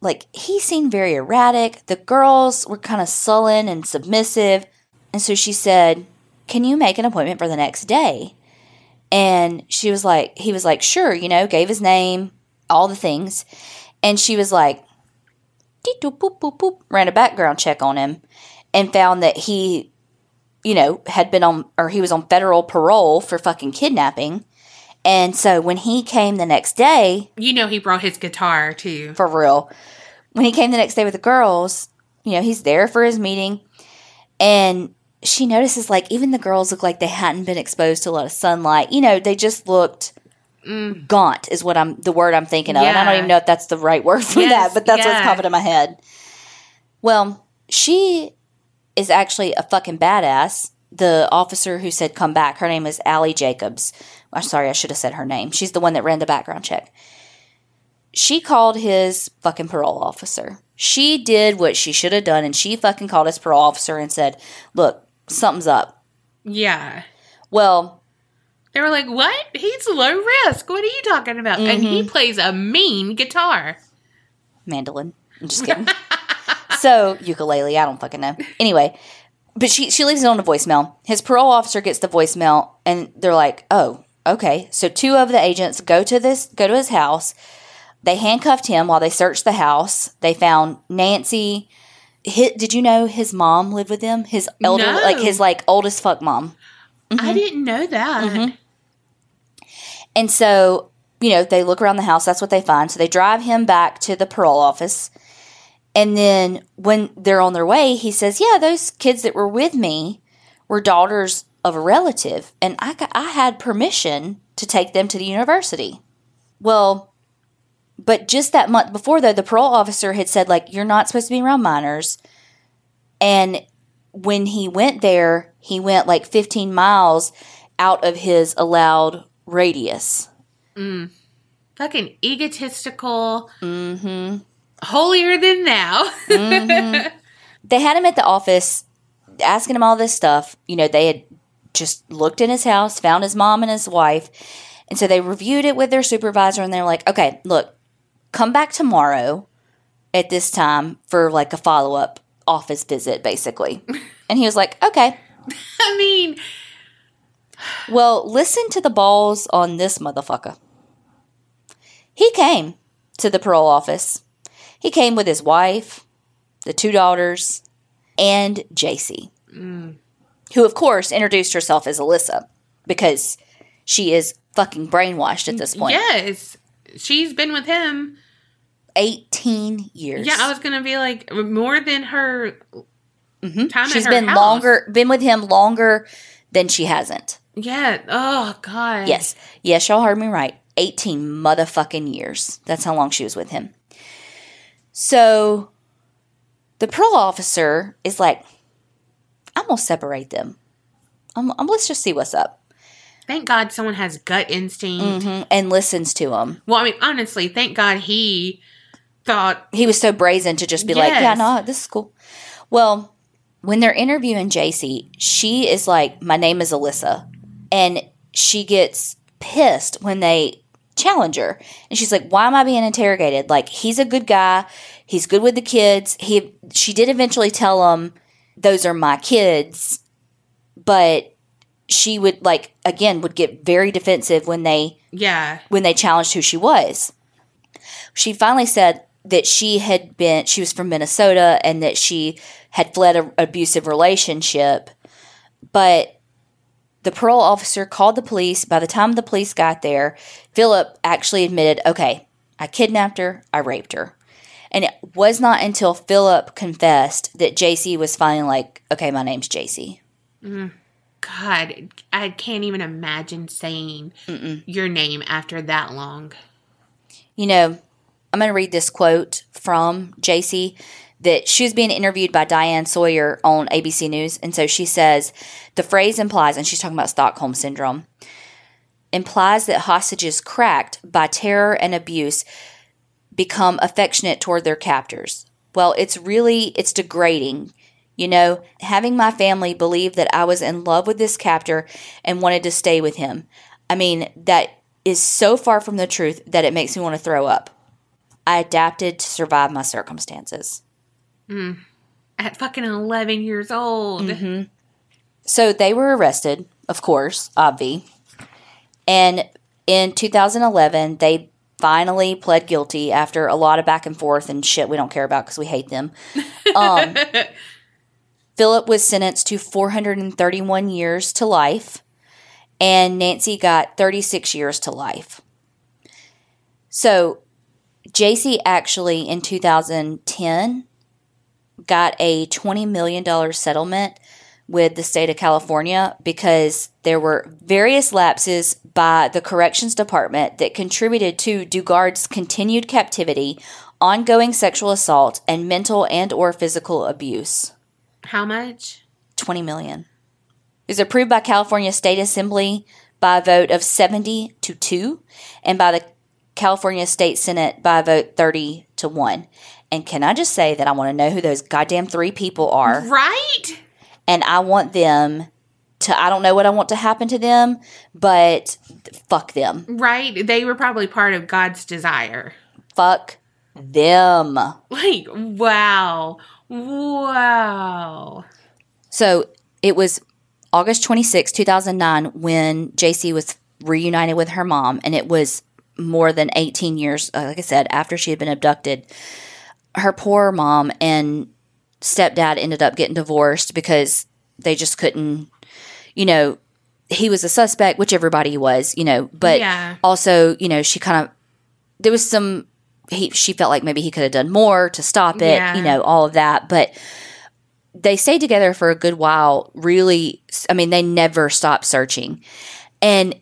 Like he seemed very erratic. The girls were kind of sullen and submissive." And so she said, Can you make an appointment for the next day? And she was like, He was like, Sure, you know, gave his name, all the things. And she was like, "Dee doop, boop, boop, boop," ran a background check on him and found that he, you know, had been on, or he was on federal parole for fucking kidnapping. And so when he came the next day, You know he brought his guitar too. for real. When he came the next day with the girls, you know, he's there for his meeting. And she notices like even the girls look like they hadn't been exposed to a lot of sunlight. You know, they just looked mm. gaunt is what I'm the word I'm thinking of. And I don't even know if that's the right word for Yes, that, but that's what's yeah. popping in my head. Well, she is actually a fucking badass. The officer who said come back, her name is Ally Jacobs. I'm sorry, I should have said her name. She's the one that ran the background check she called his fucking parole officer. She did what she should have done and she fucking called his parole officer and said, Look, something's up. Yeah. Well, They were like, "What? He's low risk. What are you talking about?" And he mm-hmm. plays a mean guitar. mandolin. I'm just kidding. so, ukulele, I don't fucking know. Anyway, but she, she leaves it on a voicemail. His parole officer gets the voicemail and they're like, Oh, okay. So two of the agents go to this go to his house. They handcuffed him while they searched the house. They found Nancy. Did you know his mom lived with them? His elder, No. like his like oldest fuck mom. I mm-hmm. didn't know that. Mm-hmm. And so, you know, they look around the house, that's what they find. So they drive him back to the parole office. And then when they're on their way, he says, Yeah, those kids that were with me were daughters of a relative, and I, got, I had permission to take them to the university. Well, but just that month before, though, the parole officer had said, like, you're not supposed to be around minors. And when he went there, he went like 15 miles out of his allowed radius. Fucking egotistical. Mm-hmm. Holier than thou. They had him at the office asking him all this stuff. You know, they had just looked in his house, found his mom and his wife. And so they reviewed it with their supervisor and they're like, okay, look, come back tomorrow at this time for like a follow up office visit, basically. And he was like, okay. I mean, Well, listen to the balls on this motherfucker. He came to the parole office. He came with his wife, the two daughters, and Jaycee, mm. Who, of course, introduced herself as Alyssa because she is fucking brainwashed at this point. yes. She's been with him. 18 years. Yeah, I was going to be like, more than her mm-hmm. time at She's her been house. longer, been with him longer than she hasn't. Yeah. Oh, God. Yes. Yes, y'all heard me right. 18 motherfucking years. That's how long she was with him. So the parole officer is like, I'm going to separate them. I'm, I'm- let's just see what's up. Thank God someone has gut instinct. Mhm, And listens to him. Well, I mean, honestly, thank God he thought, He was so brazen to just be like, yeah, no, this is cool. Well, when they're interviewing Jaycee, she is like, my name is Alyssa. And she gets pissed when they challenge her. And she's like, why am I being interrogated? Like, he's a good guy. He's good with the kids. He, she did eventually tell him, those are my kids. But she would like, again, would get very defensive when they yeah, when they challenged who she was. She finally said that she had been, she was from Minnesota and that she had fled an abusive relationship. But the parole officer called the police. By the time the police got there, Philip actually admitted, okay, I kidnapped her, I raped her. And it was not until Philip confessed that Jaycee was finally like, okay, my name's Jaycee. Mm. God, I can't even imagine saying your name after that long. you know, I'm going to read this quote from Jaycee that she was being interviewed by Diane Sawyer on ABC News. And so she says, the phrase implies, and she's talking about Stockholm Syndrome, implies that hostages cracked by terror and abuse become affectionate toward their captors. Well, it's really, it's degrading. You know, having my family believe that I was in love with this captor and wanted to stay with him. I mean, that is so far from the truth that it makes me want to throw up. I adapted to survive my circumstances. Mm. At fucking 11 years old. Mm-hmm. So they were arrested, of course, obvi. And in 2011, they finally pled guilty after a lot of back and forth and shit we don't care about because we hate them. Um, Philip was sentenced to 431 years to life, and Nancy got 36 years to life. So, Jaycee actually in 2010 got a $20 million settlement with the state of California because there were various lapses by the corrections department that contributed to Dugard's continued captivity, ongoing sexual assault, and mental and or physical abuse. How much? 20 million. It was approved by California State Assembly by a vote of 70 to 2 and by the California State Senate by a vote 30 to 1. And can I just say that I want to know who those goddamn three people are Right? and I want them to I don't know what I want to happen to them, but fuck them. Right? They were probably part of God's desire. Fuck them. Like, wow. Wow. So it was August 26, 2009, when Jaycee was reunited with her mom, and it was more than 18 years, uh, like I said, after she had been abducted. Her poor mom and stepdad ended up getting divorced because they just couldn't, you know, he was a suspect, which everybody was, you know, but Yeah. also, you know, she kind of there was some he she felt like maybe he could have done more to stop it, Yeah. you know, all of that, but they stayed together for a good while. Really, I mean, they never stopped searching. And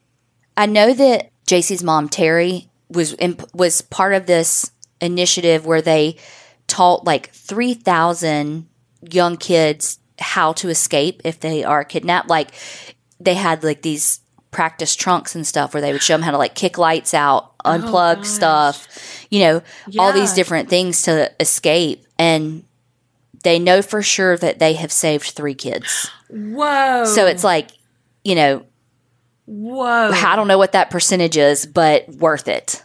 I know that Jaycee's mom Terry was in, was part of this initiative where they taught like 3,000 young kids how to escape if they are kidnapped. Like they had like these practice trunks and stuff where they would show them how to like kick lights out, unplug gosh. stuff, you know, all these different things to escape. And they know for sure that they have saved three kids. Whoa. So it's like, you know, whoa. I don't know what that percentage is, but worth it,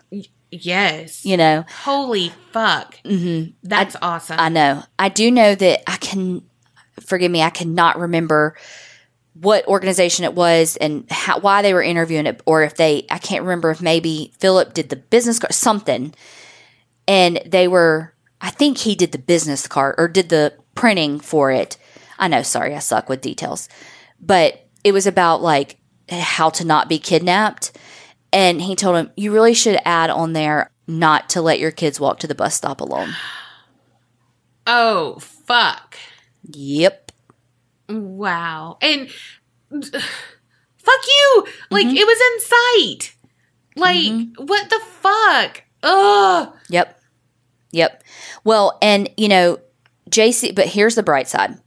yes. you know. Holy fuck. Mm-hmm. That's awesome. I know. I do know that I can, forgive me, I cannot remember what organization it was and how, why they were interviewing it, or if they, I can't remember if maybe Philip did the business card, something. And they were, I think he did the business card or did the printing for it. I know, sorry, I suck with details. But it was about like how to not be kidnapped. And he told him, you really should add on there not to let your kids walk to the bus stop alone. oh, fuck. Yep. Wow. And fuck you. Like Mm-hmm. it was in sight. Like what the fuck? Ugh. Yep. Yep. Well, and you know, Jaycee, but here's the bright side.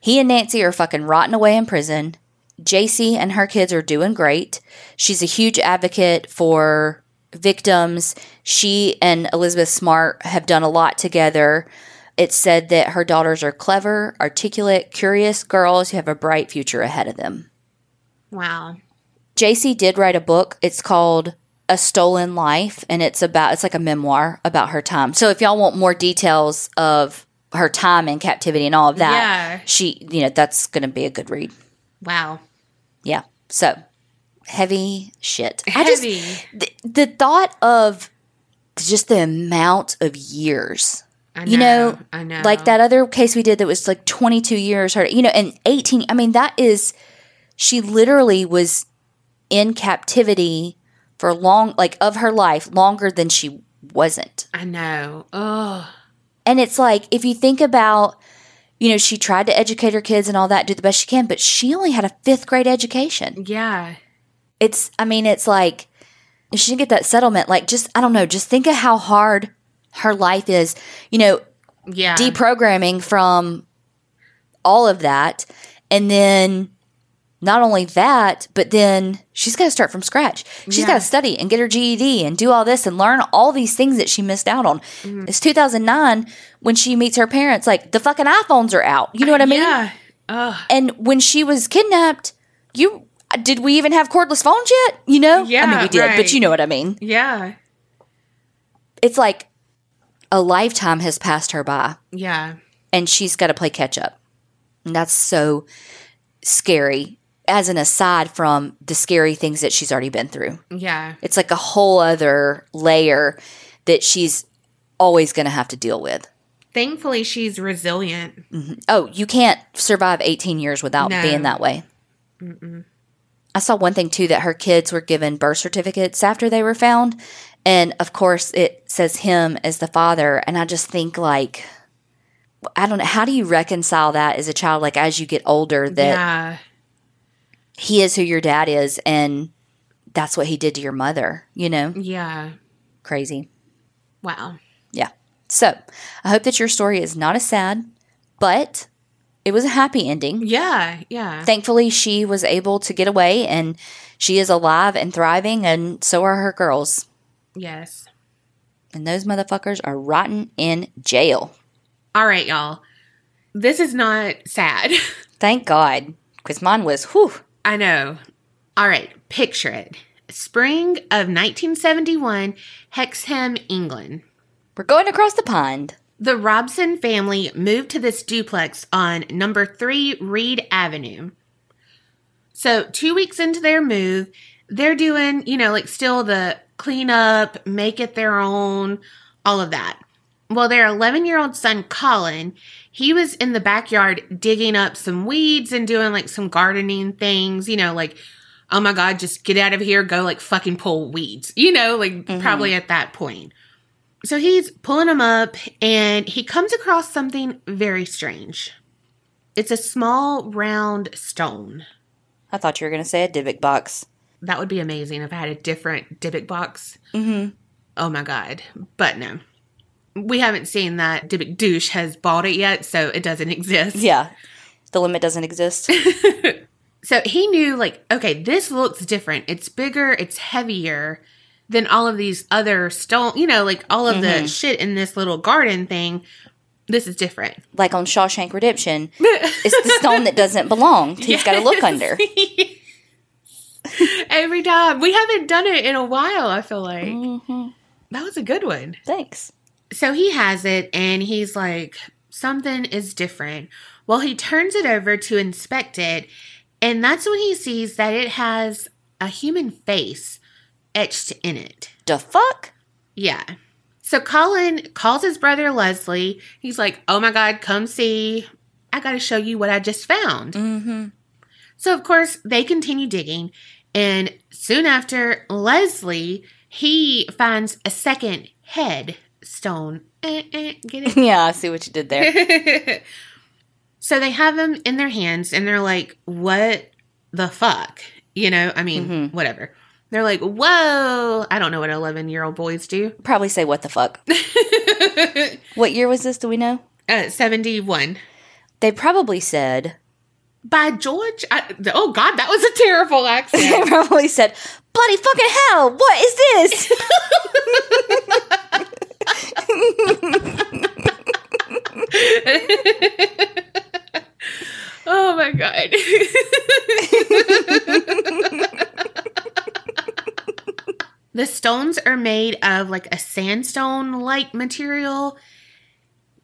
He and Nancy are fucking rotting away in prison. Jaycee and her kids are doing great. She's a huge advocate for victims. She and Elizabeth Smart have done a lot together. It's said that her daughters are clever, articulate, curious girls who have a bright future ahead of them. Wow. Jaycee did write a book. It's called A Stolen Life, and it's about it's like a memoir about her time. So if y'all want more details of her time in captivity and all of that, Yeah. she you know that's going to be a good read. Wow. Yeah. So heavy shit. I just Heavy. the, the thought of just the amount of years. I You know, I know. Like that other case we did that was like 22 years. Her, you know, and 18. I mean, that is, she literally was in captivity for long, like of her life, longer than she wasn't. I know. Ugh. And it's like, if you think about, you know, she tried to educate her kids and all that, do the best she can, but she only had a fifth grade education. Yeah. It's, I mean, it's like, if she didn't get that settlement, like, just, I don't know, just think of how hard her life is, you know, Yeah. deprogramming from all of that. And then not only that, but then she's got to start from scratch. She's Yeah. got to study and get her GED and do all this and learn all these things that she missed out on. Mm-hmm. It's 2009 when she meets her parents, like the fucking iPhones are out. You know what I mean? Yeah. Ugh. And when she was kidnapped, you did we even have cordless phones yet? You know? Yeah. I mean, we did, but you know what I mean. Yeah. It's like a lifetime has passed her by. Yeah. and she's got to play catch up. And that's so scary as an aside from the scary things that she's already been through. Yeah. It's like a whole other layer that she's always going to have to deal with. Thankfully, she's resilient. Mm-hmm. Oh, you can't survive 18 years without No. being that way. I saw one thing too that her kids were given birth certificates after they were found. And of course, it says him as the father. And I just think, like, I don't know, how do you reconcile that as a child? Like, as you get older, that yeah. he is who your dad is and that's what he did to your mother, you know? Yeah. Crazy. Wow. Yeah. So I hope that your story is not as sad, but it was a happy ending. Yeah. Yeah. Thankfully, she was able to get away and she is alive and thriving, and so are her girls. Yes. And those motherfuckers are rotten in jail. All right, y'all. This is not sad. Thank God. Because mine was, whew. I know. All right, picture it. Spring of 1971, Hexham, England. We're going across the pond. The Robson family moved to this duplex on number 3 Rede Avenue. So, 2 weeks into their move, they're doing, you know, like still the clean up, make it their own, all of that. Well, their 11 year old son, Colin, he was in the backyard digging up some weeds and doing like some gardening things, you know, like, oh my God, just get out of here, go like fucking pull weeds, you know, like mm-hmm. probably at that point. So he's pulling them up and he comes across something very strange. It's a small round stone. I thought you were going to say a Dybbuk box. That would be amazing if I had a different Dybbuk box. Mm-hmm. Oh my God. But no. We haven't seen that Dybbuk douche has bought it yet, so it doesn't exist. Yeah. The limit doesn't exist. So he knew, like, okay, this looks different. It's bigger, it's heavier than all of these other stone, you know, like all of the shit in this little garden thing. This is different. like on Shawshank Redemption, it's the stone that doesn't belong. He's got to look under. Every time. We haven't done it in a while, I feel like. Mhm. That was a good one. Thanks. So he has it and he's like, something is different. Well, he turns it over to inspect it, and that's when he sees that it has a human face etched in it. The fuck? Yeah. So Colin calls his brother Leslie. He's like, oh my God, come see. I got to show you what I just found. Mm-hmm. So, of course, they continue digging. And soon after, Leslie, he finds a second head stone. Eh, eh, Yeah, I see what you did there. so they have them in their hands and they're like, what the fuck? You know, I mean, Mhm. whatever. They're like, whoa. I don't know what 11 year old boys do. Probably say what the fuck. What year was this? Do we know? uh, 71. They probably said. By George? I, oh, God, that was a terrible accent. probably said, "Bloody fucking hell! What is this?" oh, my God. the stones are made of like a sandstone like material.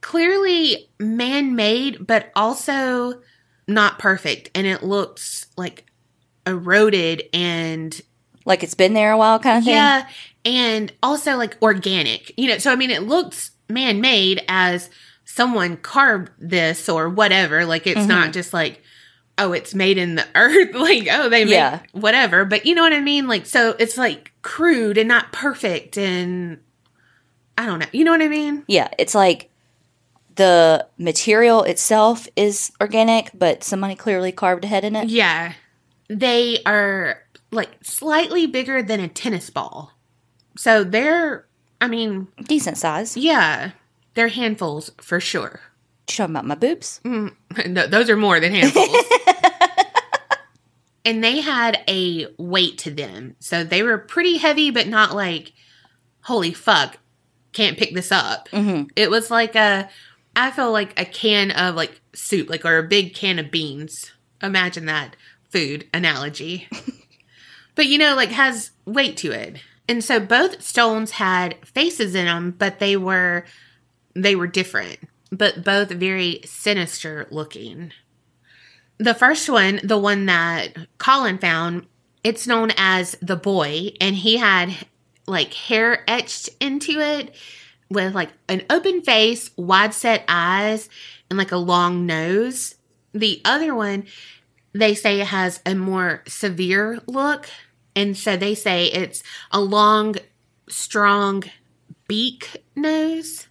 Clearly man made, but also not perfect. And it looks like eroded and like it's been there a while, kind of thing. yeah, and also like organic. You know, so I mean, it looks man made as someone carved this or whatever. Like it's not mm-hmm. just like, oh, it's made in the earth. like oh, they made Yeah. whatever. But you know what I mean? Like so, it's like crude and not perfect, and I don't know. You know what I mean? Yeah, it's like the material itself is organic, but somebody clearly carved a head in it. Yeah, they are like slightly bigger than a tennis ball. So they're, I mean, Decent size. yeah, they're handfuls for sure. You talking about my boobs? Mm, no, those are more than handfuls. and they had a weight to them. So they were pretty heavy, but not like, holy fuck, can't pick this up. Mm-hmm. It was like a, I feel like a can of like soup, like, or a big can of beans. Imagine that food analogy. but you know, like has weight to it. And so both stones had faces in them, but they were, they were different, but both very sinister looking. The first one, the one that Colin found, it's known as the boy, and he had like hair etched into it with like an open face, wide set eyes, and like a long nose. The other one, they say it has a more severe look. And so they say it's a long, strong beak nose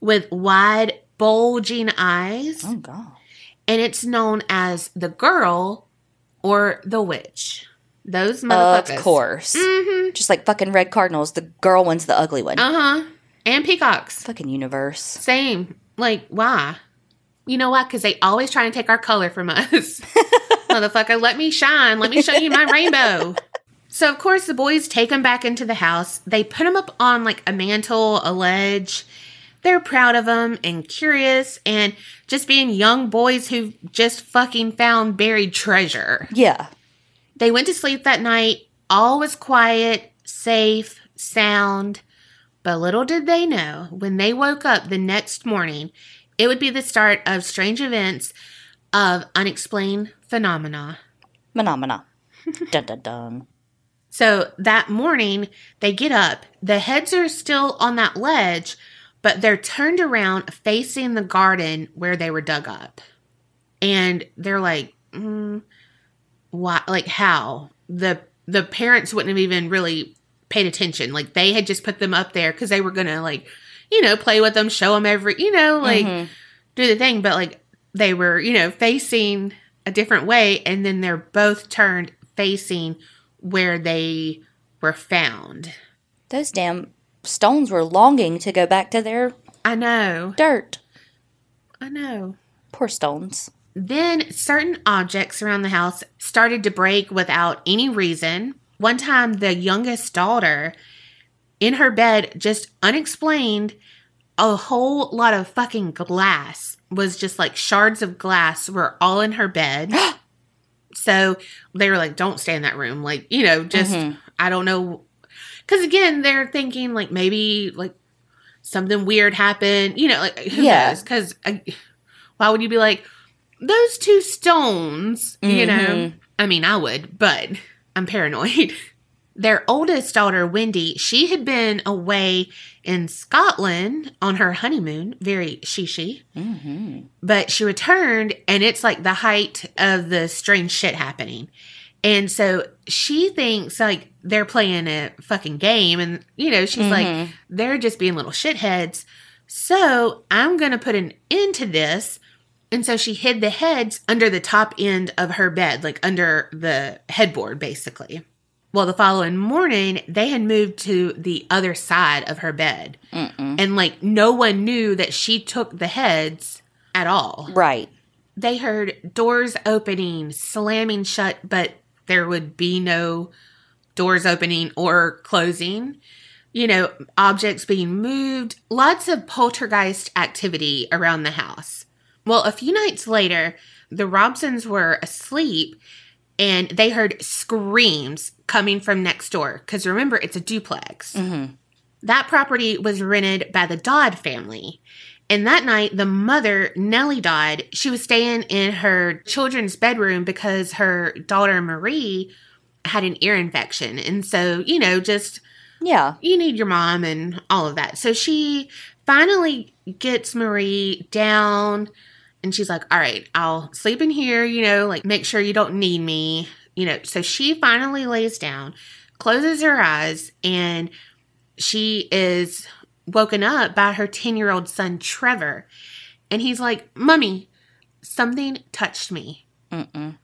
with wide, bulging eyes. Oh god. And it's known as the girl or the witch. Those motherfuckers. Of course. Mm-hmm. Just like fucking red cardinals, the girl one's the ugly one. Uh huh. And peacocks. fucking universe. Same. Like, why? You know why? Because they always try to take our color from us. Motherfucker, let me shine. Let me show you my rainbow. So, of course, the boys take them back into the house. They put them up on like a mantle, a ledge. They're proud of them and curious and just being young boys who just fucking found buried treasure. Yeah. They went to sleep that night. All was quiet, safe, sound. But little did they know, when they woke up the next morning, it would be the start of strange events of unexplained phenomena. Phenomena. dun dun dun. So that morning, they get up. The heads are still on that ledge, but they're turned around facing the garden where they were dug up. And they're like, mm, why? Like, how? The the parents wouldn't have even really paid attention. Like, they had just put them up there because they were to, like, you know, play with them, show them every, you know, like, Mhm. do the thing. But, like, they were, you know, facing a different way. And then they're both turned facing where they were found. Those damn stones were longing to go back to their I know. dirt. I know. Poor stones. Then certain objects around the house started to break without any reason. One time, the youngest daughter in her bed, just unexplained, a whole lot of fucking glass was just like shards of glass were all in her bed. so they were like, don't stay in that room. Like, you know, just, Mhm. I don't know. Because again, they're thinking like maybe like something weird happened, you know, like who Yeah. knows? Because why would you be like, those two stones, you know? Mhm. I mean, I would, but I'm paranoid. Their oldest daughter, Wendy, she had been away in Scotland on her honeymoon, very shishy, hmm but she returned and it's like the height of the strange shit happening. And so she thinks like they're playing a fucking game and you know, she's like Mhm. they're just being little shitheads. So I'm going to put an end to this. And so she hid the heads under the top end of her bed, like under the headboard, basically. Well, the following morning, they had moved to the other side of her bed. Mm-mm. And like no one knew that she took the heads at all. Right. They heard doors opening, slamming shut, but there would be no doors opening or closing. You know, objects being moved, lots of poltergeist activity around the house. Well, a few nights later, the Robsons were asleep and they heard screams coming from next door. Because remember, it's a duplex. hmm That property was rented by the Dodd family. And that night, the mother, Nellie Dodd, she was staying in her children's bedroom because her daughter, Marie, had an ear infection. And so, you know, just Yeah. you need your mom and all of that. So she finally gets Marie down and she's like, All right, I'll sleep in here, you know, like make sure you don't need me, you know. So she finally lays down, closes her eyes, and she is woken up by her 10 year old son, Trevor. And he's like, Mummy, something touched me. Mm-mm.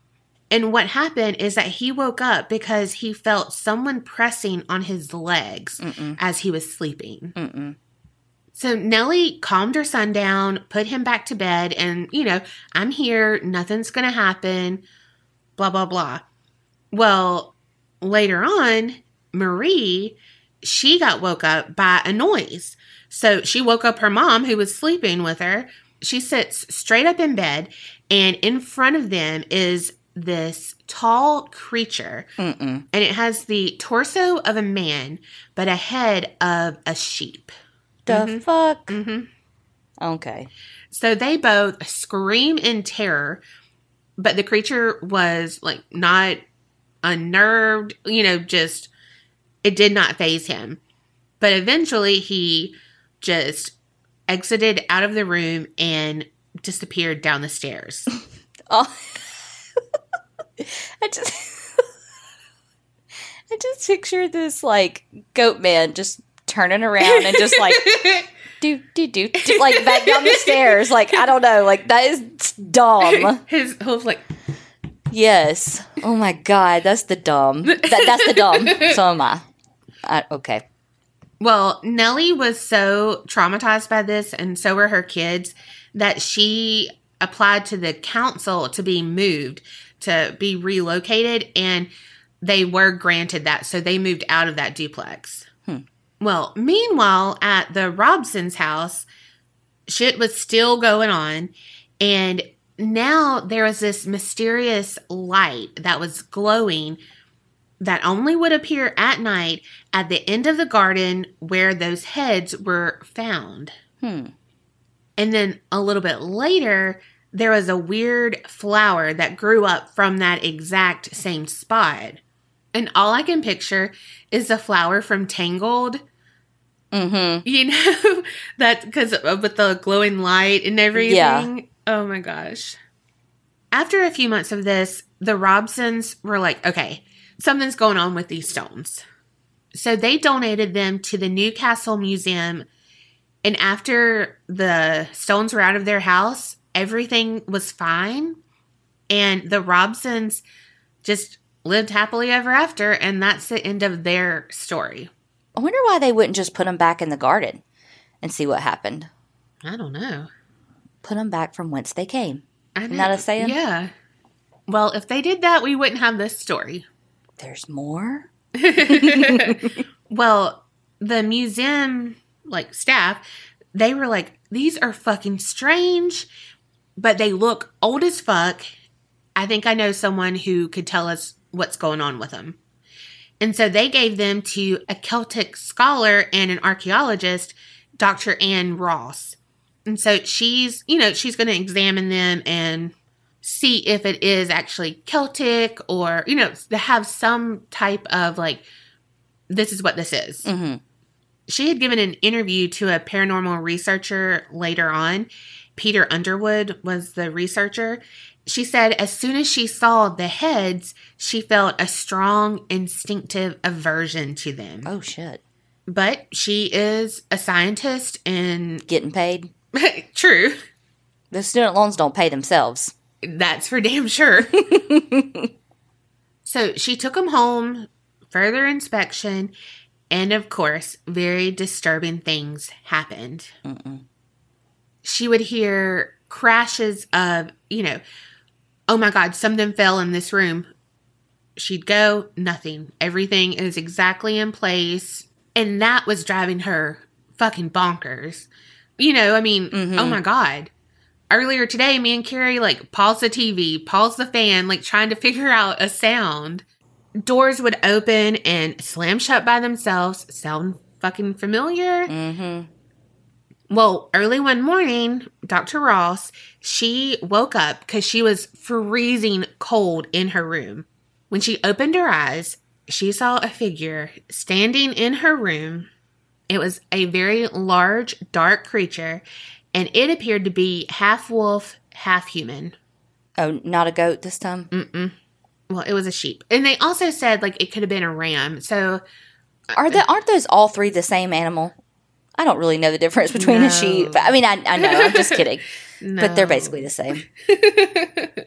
And what happened is that he woke up because he felt someone pressing on his legs Mm-mm. as he was sleeping. Mm-mm. So Nellie calmed her son down, put him back to bed, and, you know, I'm here, nothing's going to happen, blah, blah, blah. Well, later on, Marie, she got woke up by a noise. So she woke up her mom, who was sleeping with her. She sits straight up in bed, and in front of them is this tall creature, Mm-mm. and it has the torso of a man, but a head of a sheep. The Mhm. fuck? Mm-hmm. Okay. So they both scream in terror, but the creature was like not unnerved, you know, just it did not phase him. But eventually he just exited out of the room and disappeared down the stairs. Oh. I just I just picture this like goat man just turning around and just like do do do do like back down the stairs. Like I don't know, like that is dumb. His hoof like Yes. Oh my god, that's the dumb. That, that's the dumb. So am I. I okay. Well, Nellie was so traumatized by this, and so were her kids, that she applied to the council to be moved, to be relocated, and they were granted that. So they moved out of that duplex. Well, meanwhile, at the Robsons' house, shit was still going on. And now there was this mysterious light that was glowing that only would appear at night at the end of the garden where those heads were found. Hmm. And then a little bit later, there was a weird flower that grew up from that exact same spot. And all I can picture is the flower from Tangled Mm-hmm. You know that because with the glowing light and everything. Yeah. Oh my gosh. After a few months of this, the Robsons were like, okay, something's going on with these stones. So they donated them to the Newcastle Museum. And after the stones were out of their house, everything was fine. And the Robsons just lived happily ever after. And that's the end of their story. I wonder why they wouldn't just put them back in the garden and see what happened. I don't know. Put them back from whence they came. I Isn't that a saying? Yeah. Well, if they did that, we wouldn't have this story. There's more. Well, the museum like staff, they were like, these are fucking strange, but they look old as fuck. I think I know someone who could tell us what's going on with them. And so they gave them to a Celtic scholar and an archaeologist, Dr. Anne Ross. And so she's, you know, she's going to examine them and see if it is actually Celtic or, you know, to have some type of like, this is what this is. Mm-hmm. She had given an interview to a paranormal researcher later on. Peter Underwood was the researcher. She said as soon as she saw the heads, she felt a strong instinctive aversion to them. Oh shit. But she is a scientist and Getting paid. true. The student loans don't pay themselves. That's for damn sure. so she took them home, further inspection, and of course, very disturbing things happened. Mm-mm. She would hear crashes of, you know, oh my God, something fell in this room. She'd go, nothing. Everything is exactly in place. And that was driving her fucking bonkers. You know, I mean, Mhm. oh my God. Earlier today, me and Kerri like paused the TV, paused the fan, like trying to figure out a sound. Doors would open and slam shut by themselves. Sound fucking familiar? Mm-hmm. Well, early one morning, Dr. Ross, she woke up because she was freezing cold in her room. When she opened her eyes, she saw a figure standing in her room. It was a very large, dark creature, and it appeared to be half wolf, half human. Oh, not a goat this time. Mm-mm. Well, it was a sheep. And they also said, like, it could have been a ram. So, uh, Are the aren't those all three the same animal? I don't really know the difference between No. a sheep. I mean, I, I know. I'm just kidding. But they're basically the same.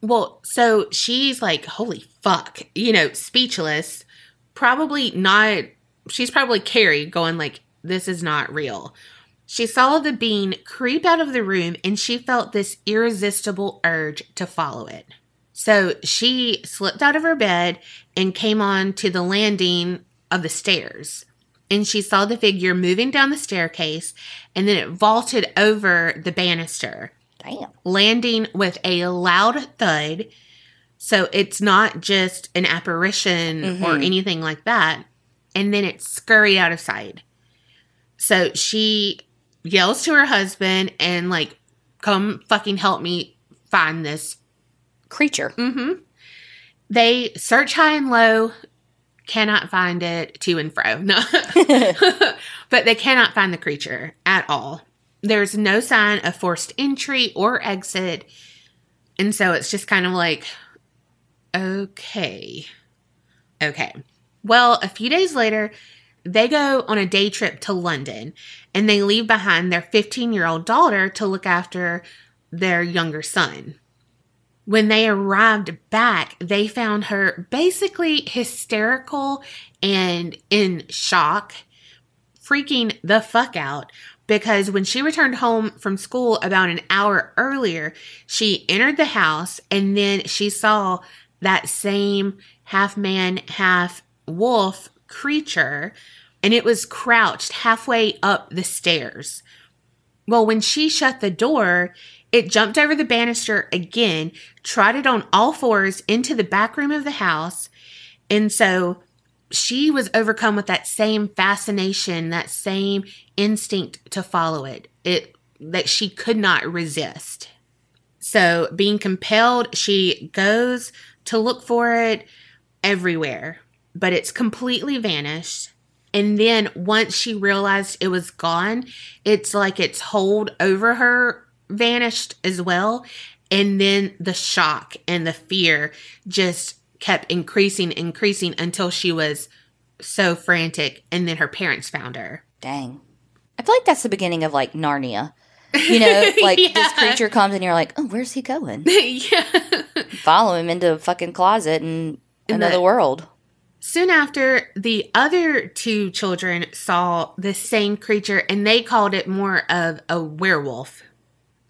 Well, so she's like, holy fuck, you know, speechless. Probably not, she's probably Kerri going like, this is not real. She saw the being creep out of the room and she felt this irresistible urge to follow it. So she slipped out of her bed and came on to the landing of the stairs. And she saw the figure moving down the staircase and then it vaulted over the banister Damn. landing with a loud thud. So it's not just an apparition or Mhm. anything like that. And then it scurried out of sight. So she yells to her husband and, like, come fucking help me find this. Creature. Mm-hmm. They search high and low, cannot find it to and fro. No. but they cannot find the creature at all. There's no sign of forced entry or exit. And so it's just kind of like, okay. Okay. Well, a few days later, they go on a day trip to London and they leave behind their 15 year old daughter to look after their younger son. When they arrived back, they found her basically hysterical and in shock, freaking the fuck out because when she returned home from school about an hour earlier, she entered the house and then she saw that same half man, half wolf creature, and it was crouched halfway up the stairs. Well, when she shut the door, it jumped over the banister again, trotted on all fours into the back room of the house. And so she was overcome with that same fascination, that same instinct to follow it. It that she could not resist. So, being compelled, she goes to look for it everywhere, but it's completely vanished. And then once she realized it was gone, it's like its hold over her vanished as well. And then the shock and the fear just kept increasing, increasing until she was so frantic. And then her parents found her. Dang. I feel like that's the beginning of like Narnia. You know, like Yeah. this creature comes and you're like, oh, where's he going? yeah. Follow him into a fucking closet and another the- world. Soon after, the other two children saw the same creature and they called it more of a werewolf.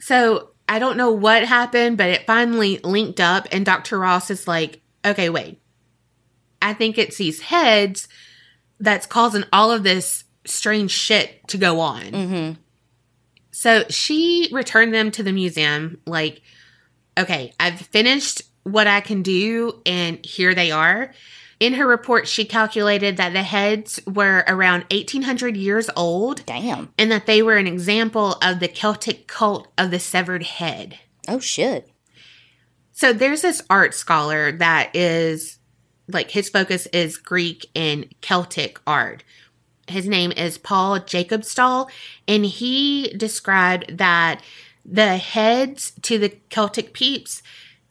So I don't know what happened, but it finally linked up, and Dr. Ross is like, okay, wait. I think it's these heads that's causing all of this strange shit to go on. Mm-hmm. So she returned them to the museum, like, okay, I've finished what I can do, and here they are. In her report, she calculated that the heads were around 1800 years old Damn. and that they were an example of the Celtic cult of the severed head. Oh shit. So there's this art scholar that is like his focus is Greek and Celtic art. His name is Paul Jacobsthal, and he described that the heads to the Celtic peeps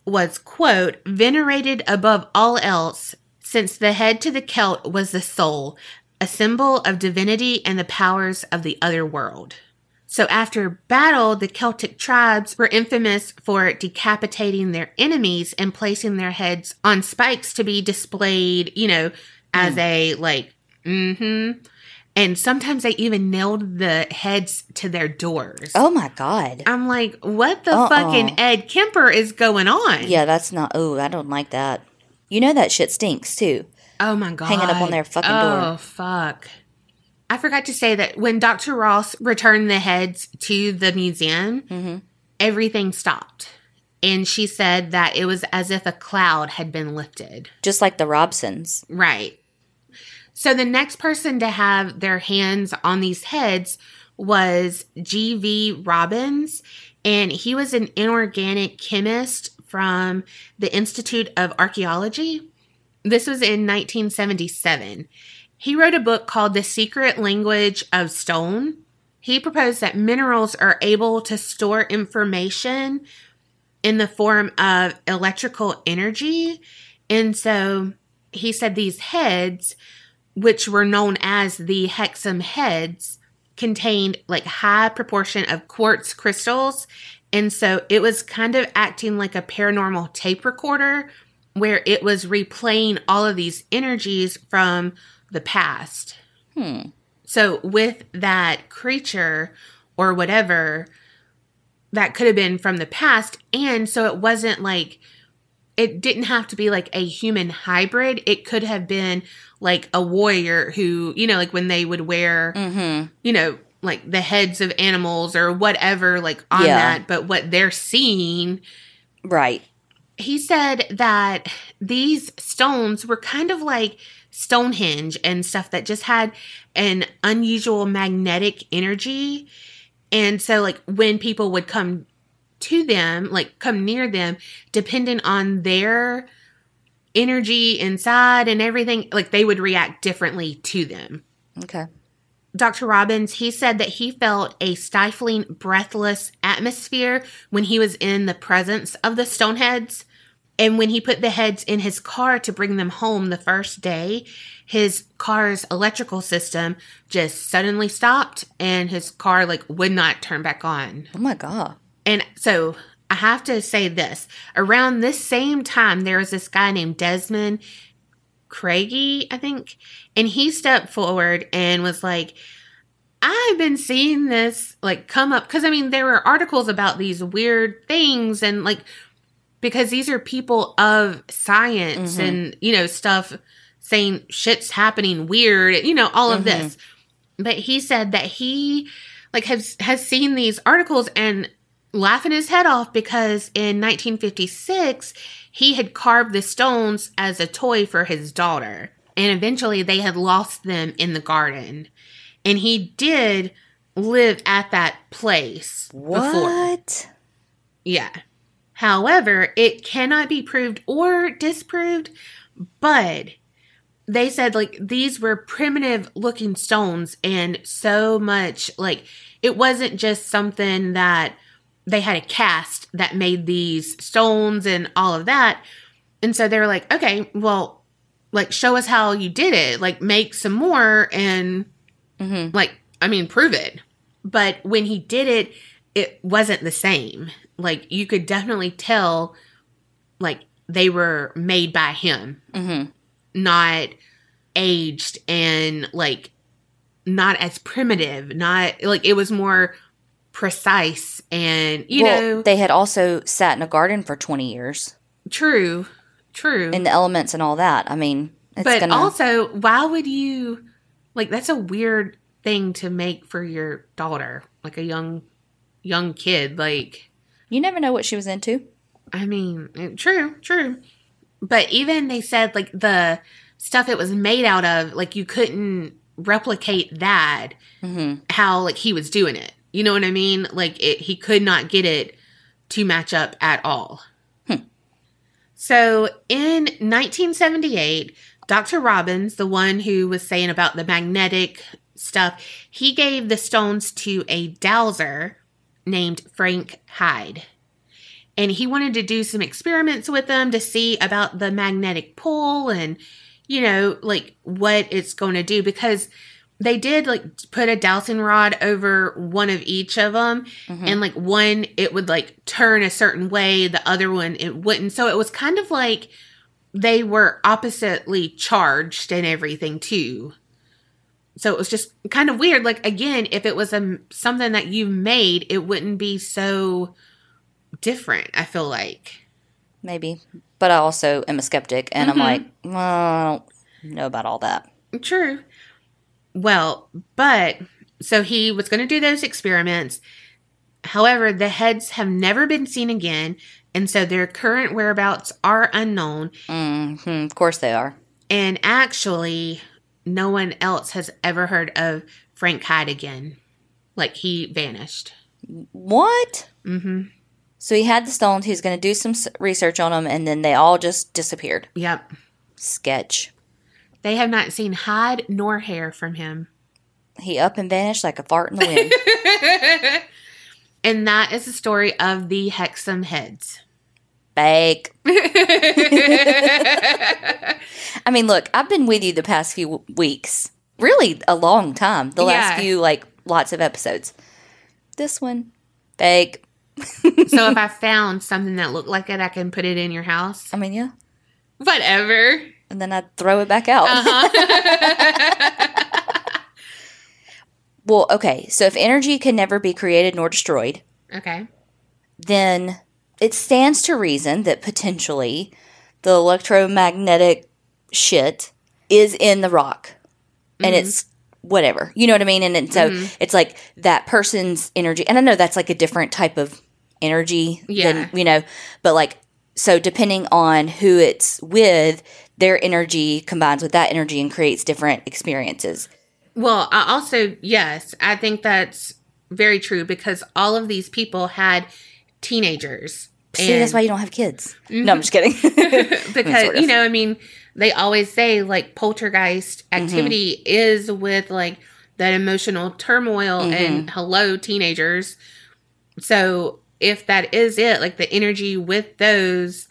was, quote, venerated above all else, since the head to the Celt was the soul, a symbol of divinity and the powers of the other world. So after battle, the Celtic tribes were infamous for decapitating their enemies and placing their heads on spikes to be displayed, you know, as a like, mm-hmm. And sometimes they even nailed the heads to their doors. Oh my god. I'm like, what the Uh-uh. fucking Ed Kemper is going on? Yeah, that's not. Oh, I don't like that. You know that shit stinks too. Oh my god. Hanging up on their fucking door. Oh fuck. I forgot to say that when Dr. Ross returned the heads to the museum, Mhm. everything stopped. And she said that it was as if a cloud had been lifted. Just like the Robsons. Right. So the next person to have their hands on these heads was G.V. Robins, and he was an inorganic chemist from the Institute of Archaeology. This was in 1977. He wrote a book called The Secret Language of Stone. He proposed that minerals are able to store information in the form of electrical energy. And so he said these heads, which were known as the hexham heads, contained like high proportion of quartz crystals. And so it was kind of acting like a paranormal tape recorder where it was replaying all of these energies from the past. Hmm. So with that creature or whatever, that could have been from the past. And so it wasn't like, it didn't have to be like a human hybrid. It could have been like a warrior who, you know, like when they would wear, Mm-hmm. you know, like the heads of animals or whatever, like on Yeah. that. But what they're seeing Right. he said that these stones were kind of like Stonehenge and stuff that just had an unusual magnetic energy. And so, like, when people would come to them, like, come near them, depending on their energy inside and everything, like, they would react differently to them. Okay. Dr. Robins, he said that he felt a stifling, breathless atmosphere when he was in the presence of the Stoneheads. And when he put the heads in his car to bring them home the first day, his car's electrical system just suddenly stopped and his car like would not turn back on. Oh my god. And so I have to say this around this same time, there was this guy named Desmond Craigie, I think, and he stepped forward and was like, I've been seeing this like come up because I mean, there were articles about these weird things and like because these are people of science Mhm. and you know stuff saying shit's happening weird, you know, all of Mhm. this. But he said that he like has has seen these articles and laughing his head off because in 1956 he had carved the stones as a toy for his daughter. And eventually they had lost them in the garden. And he did live at that place before. What? yeah. However it cannot be proved or disproved but they said like these were primitive looking stones and so much like it wasn't just something that they had a cast that made these stones and all of that. And so they were like, okay, well, like show us how you did it. Like make some more and Mhm. like I mean prove it. But when he did it, it wasn't the same. Like you could definitely tell like they were made by him, Mhm. not aged and like not as primitive, not like it was more precise and you well, know they had also sat in a garden for 20 years true true in the elements and all that. I mean, it's but gonna. also why would you like that's a weird thing to make for your daughter like a young young kid like you never know what she was into. i mean true true but even they said like the stuff it was made out of like you couldn't replicate that hmm how like he was doing it you know what i mean? Like it he could not get it to match up at all. Hmm. so in 1978 dr robins the one who was saying about the magnetic stuff he gave the stones to a dowser named frank hyde. And he wanted to do some experiments with them to see about the magnetic pull and you know like what it's going to do because they did like put a dowsing rod over one of each of them Mhm. and like one it would like turn a certain way the other one it wouldn't so it was kind of like they were oppositely charged and everything too so it was just kind of weird like again if it was a something that you made it wouldn't be so different i feel like Maybe. But I also am a skeptic, and Mhm. I'm like, well, I don't know about all that. True. Well, but so he was going to do those experiments. However, the heads have never been seen again, and so their current whereabouts are unknown. hmm Of course they are. And actually, no one else has ever heard of Frank Hyde again. Like he vanished. What? Mm-hmm. So he had the stones. He was going to do some research on them, and then they all just disappeared. Yep. Sketch. They have not seen hide nor hair from him. He up and vanished like a fart in the wind. and that is the story of the Hexham heads. Fake. I mean, look, I've been with you the past few weeks. Really, a long time. The last Yeah. few, like, lots of episodes. This one, fake. so if I found something that looked like it, I can put it in your house. I mean, yeah. Whatever. And then I'd throw it back out. Uh-huh. Well, okay. So if energy can never be created nor destroyed, okay. then it stands to reason that potentially the electromagnetic shit is in the rock and Mm-hmm. it's whatever you know what i mean and, then so it's like that person's energy and i know that's like a different type of energy Yeah. than you know but like so depending on who it's with their energy combines with that energy and creates different experiences Well, I also, yes, I think that's very true because all of these people had teenagers. see that's why you don't have kids no i'm mm-hmm. just kidding because Sort of. you know, I mean, they always say like poltergeist mm-hmm. activity is with like that emotional turmoil and mm-hmm. hello teenagers. So if that is it, like the energy with those,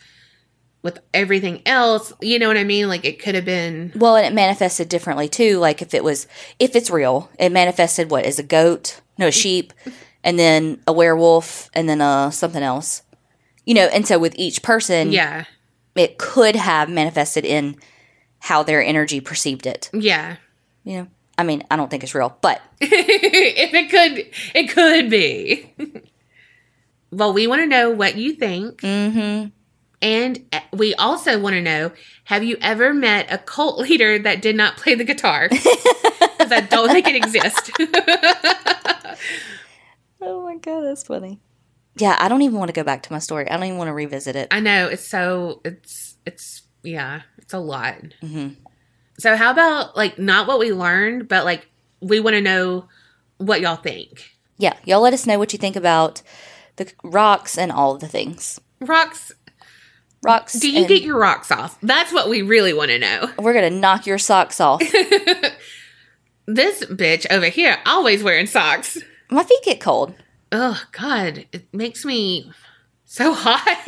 with everything else, you know what I mean? Like it could have been Well, and it manifested differently too. Like if it was, if it's real, it manifested what as a goat, no, a sheep, and then a werewolf, and then uh something else. You know, and so with each person, yeah, it could have manifested in how their energy perceived it. yeah. You know, I mean, I don't think it's real, but if it could, it could be. well, we want to know what you think. mm-hmm. And we also want to know have you ever met a cult leader that did not play the guitar? Because I don't think it exists. Oh my god, that's funny. Yeah, I don't even want to go back to my story. I don't even want to revisit it. I know it's so, it's, it's, yeah, it's a lot. hmm So, how about like not what we learned, but like we want to know what y'all think? Yeah, y'all let us know what you think about the rocks and all the things. Rocks, rocks. Do you get your rocks off? That's what we really want to know. We're gonna knock your socks off. This bitch over here always wearing socks. My feet get cold. Oh God, it makes me so hot.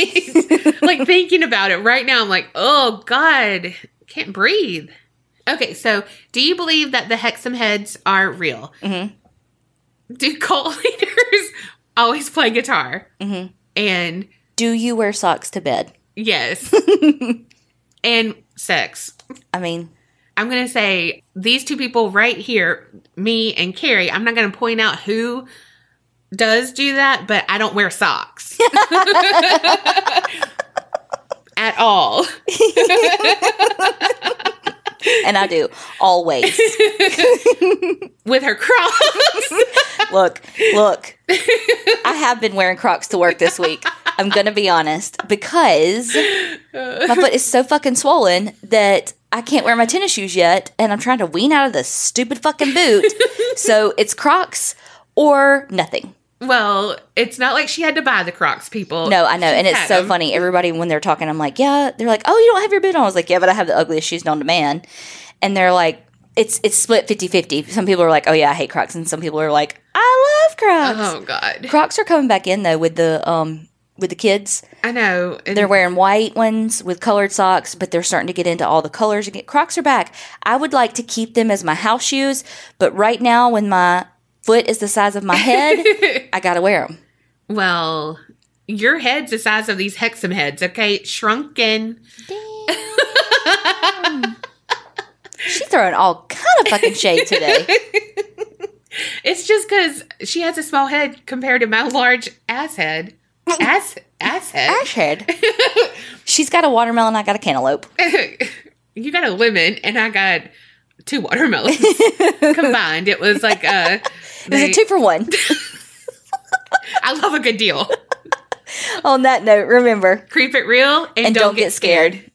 like thinking about it right now, I'm like, oh God, can't breathe. Okay, so do you believe that the Hexham heads are real? Mhm. Do cult leaders always play guitar? Mhm. And Do you wear socks to bed? Yes, and sex. I mean, I'm going to say these two people right here, me and Kerri, I'm not going to point out who does do that, but I don't wear socks. At all. and I do always. With her crocs. look, look. I have been wearing Crocs to work this week. I'm gonna be honest because my foot is so fucking swollen that I can't wear my tennis shoes yet, and I'm trying to wean out of this stupid fucking boot. so it's Crocs or nothing. well, it's not like she had to buy the crocs, people. No, I know, and it's so them. funny. Everybody when they're talking, I'm like, yeah. They're like, oh, you don't have your boot on. I was like, yeah, but I have the ugliest shoes known to man. And they're like, it's it's split 50-50. Some people are like, oh yeah, I hate Crocs, and some people are like, I love Crocs. Oh, God. Crocs are coming back in though with the um with the kids. I know. and- They're wearing white ones with colored socks, but they're starting to get into all the colors again. Crocs are back. I would like to keep them as my house shoes, but right now when my foot is the size of my head, I got to wear them. well, your head's the size of these Hexham heads, okay? Shrunken. She's throwing all kind of fucking shade today. It's just because she has a small head compared to my large ass head. Ass ass head. Ash head. She's got a watermelon. I got a cantaloupe. you got a lemon, and I got two watermelons combined. It was like There's they- a two for one. I love a good deal. On that note, remember Creep it real and, and don't, get scared.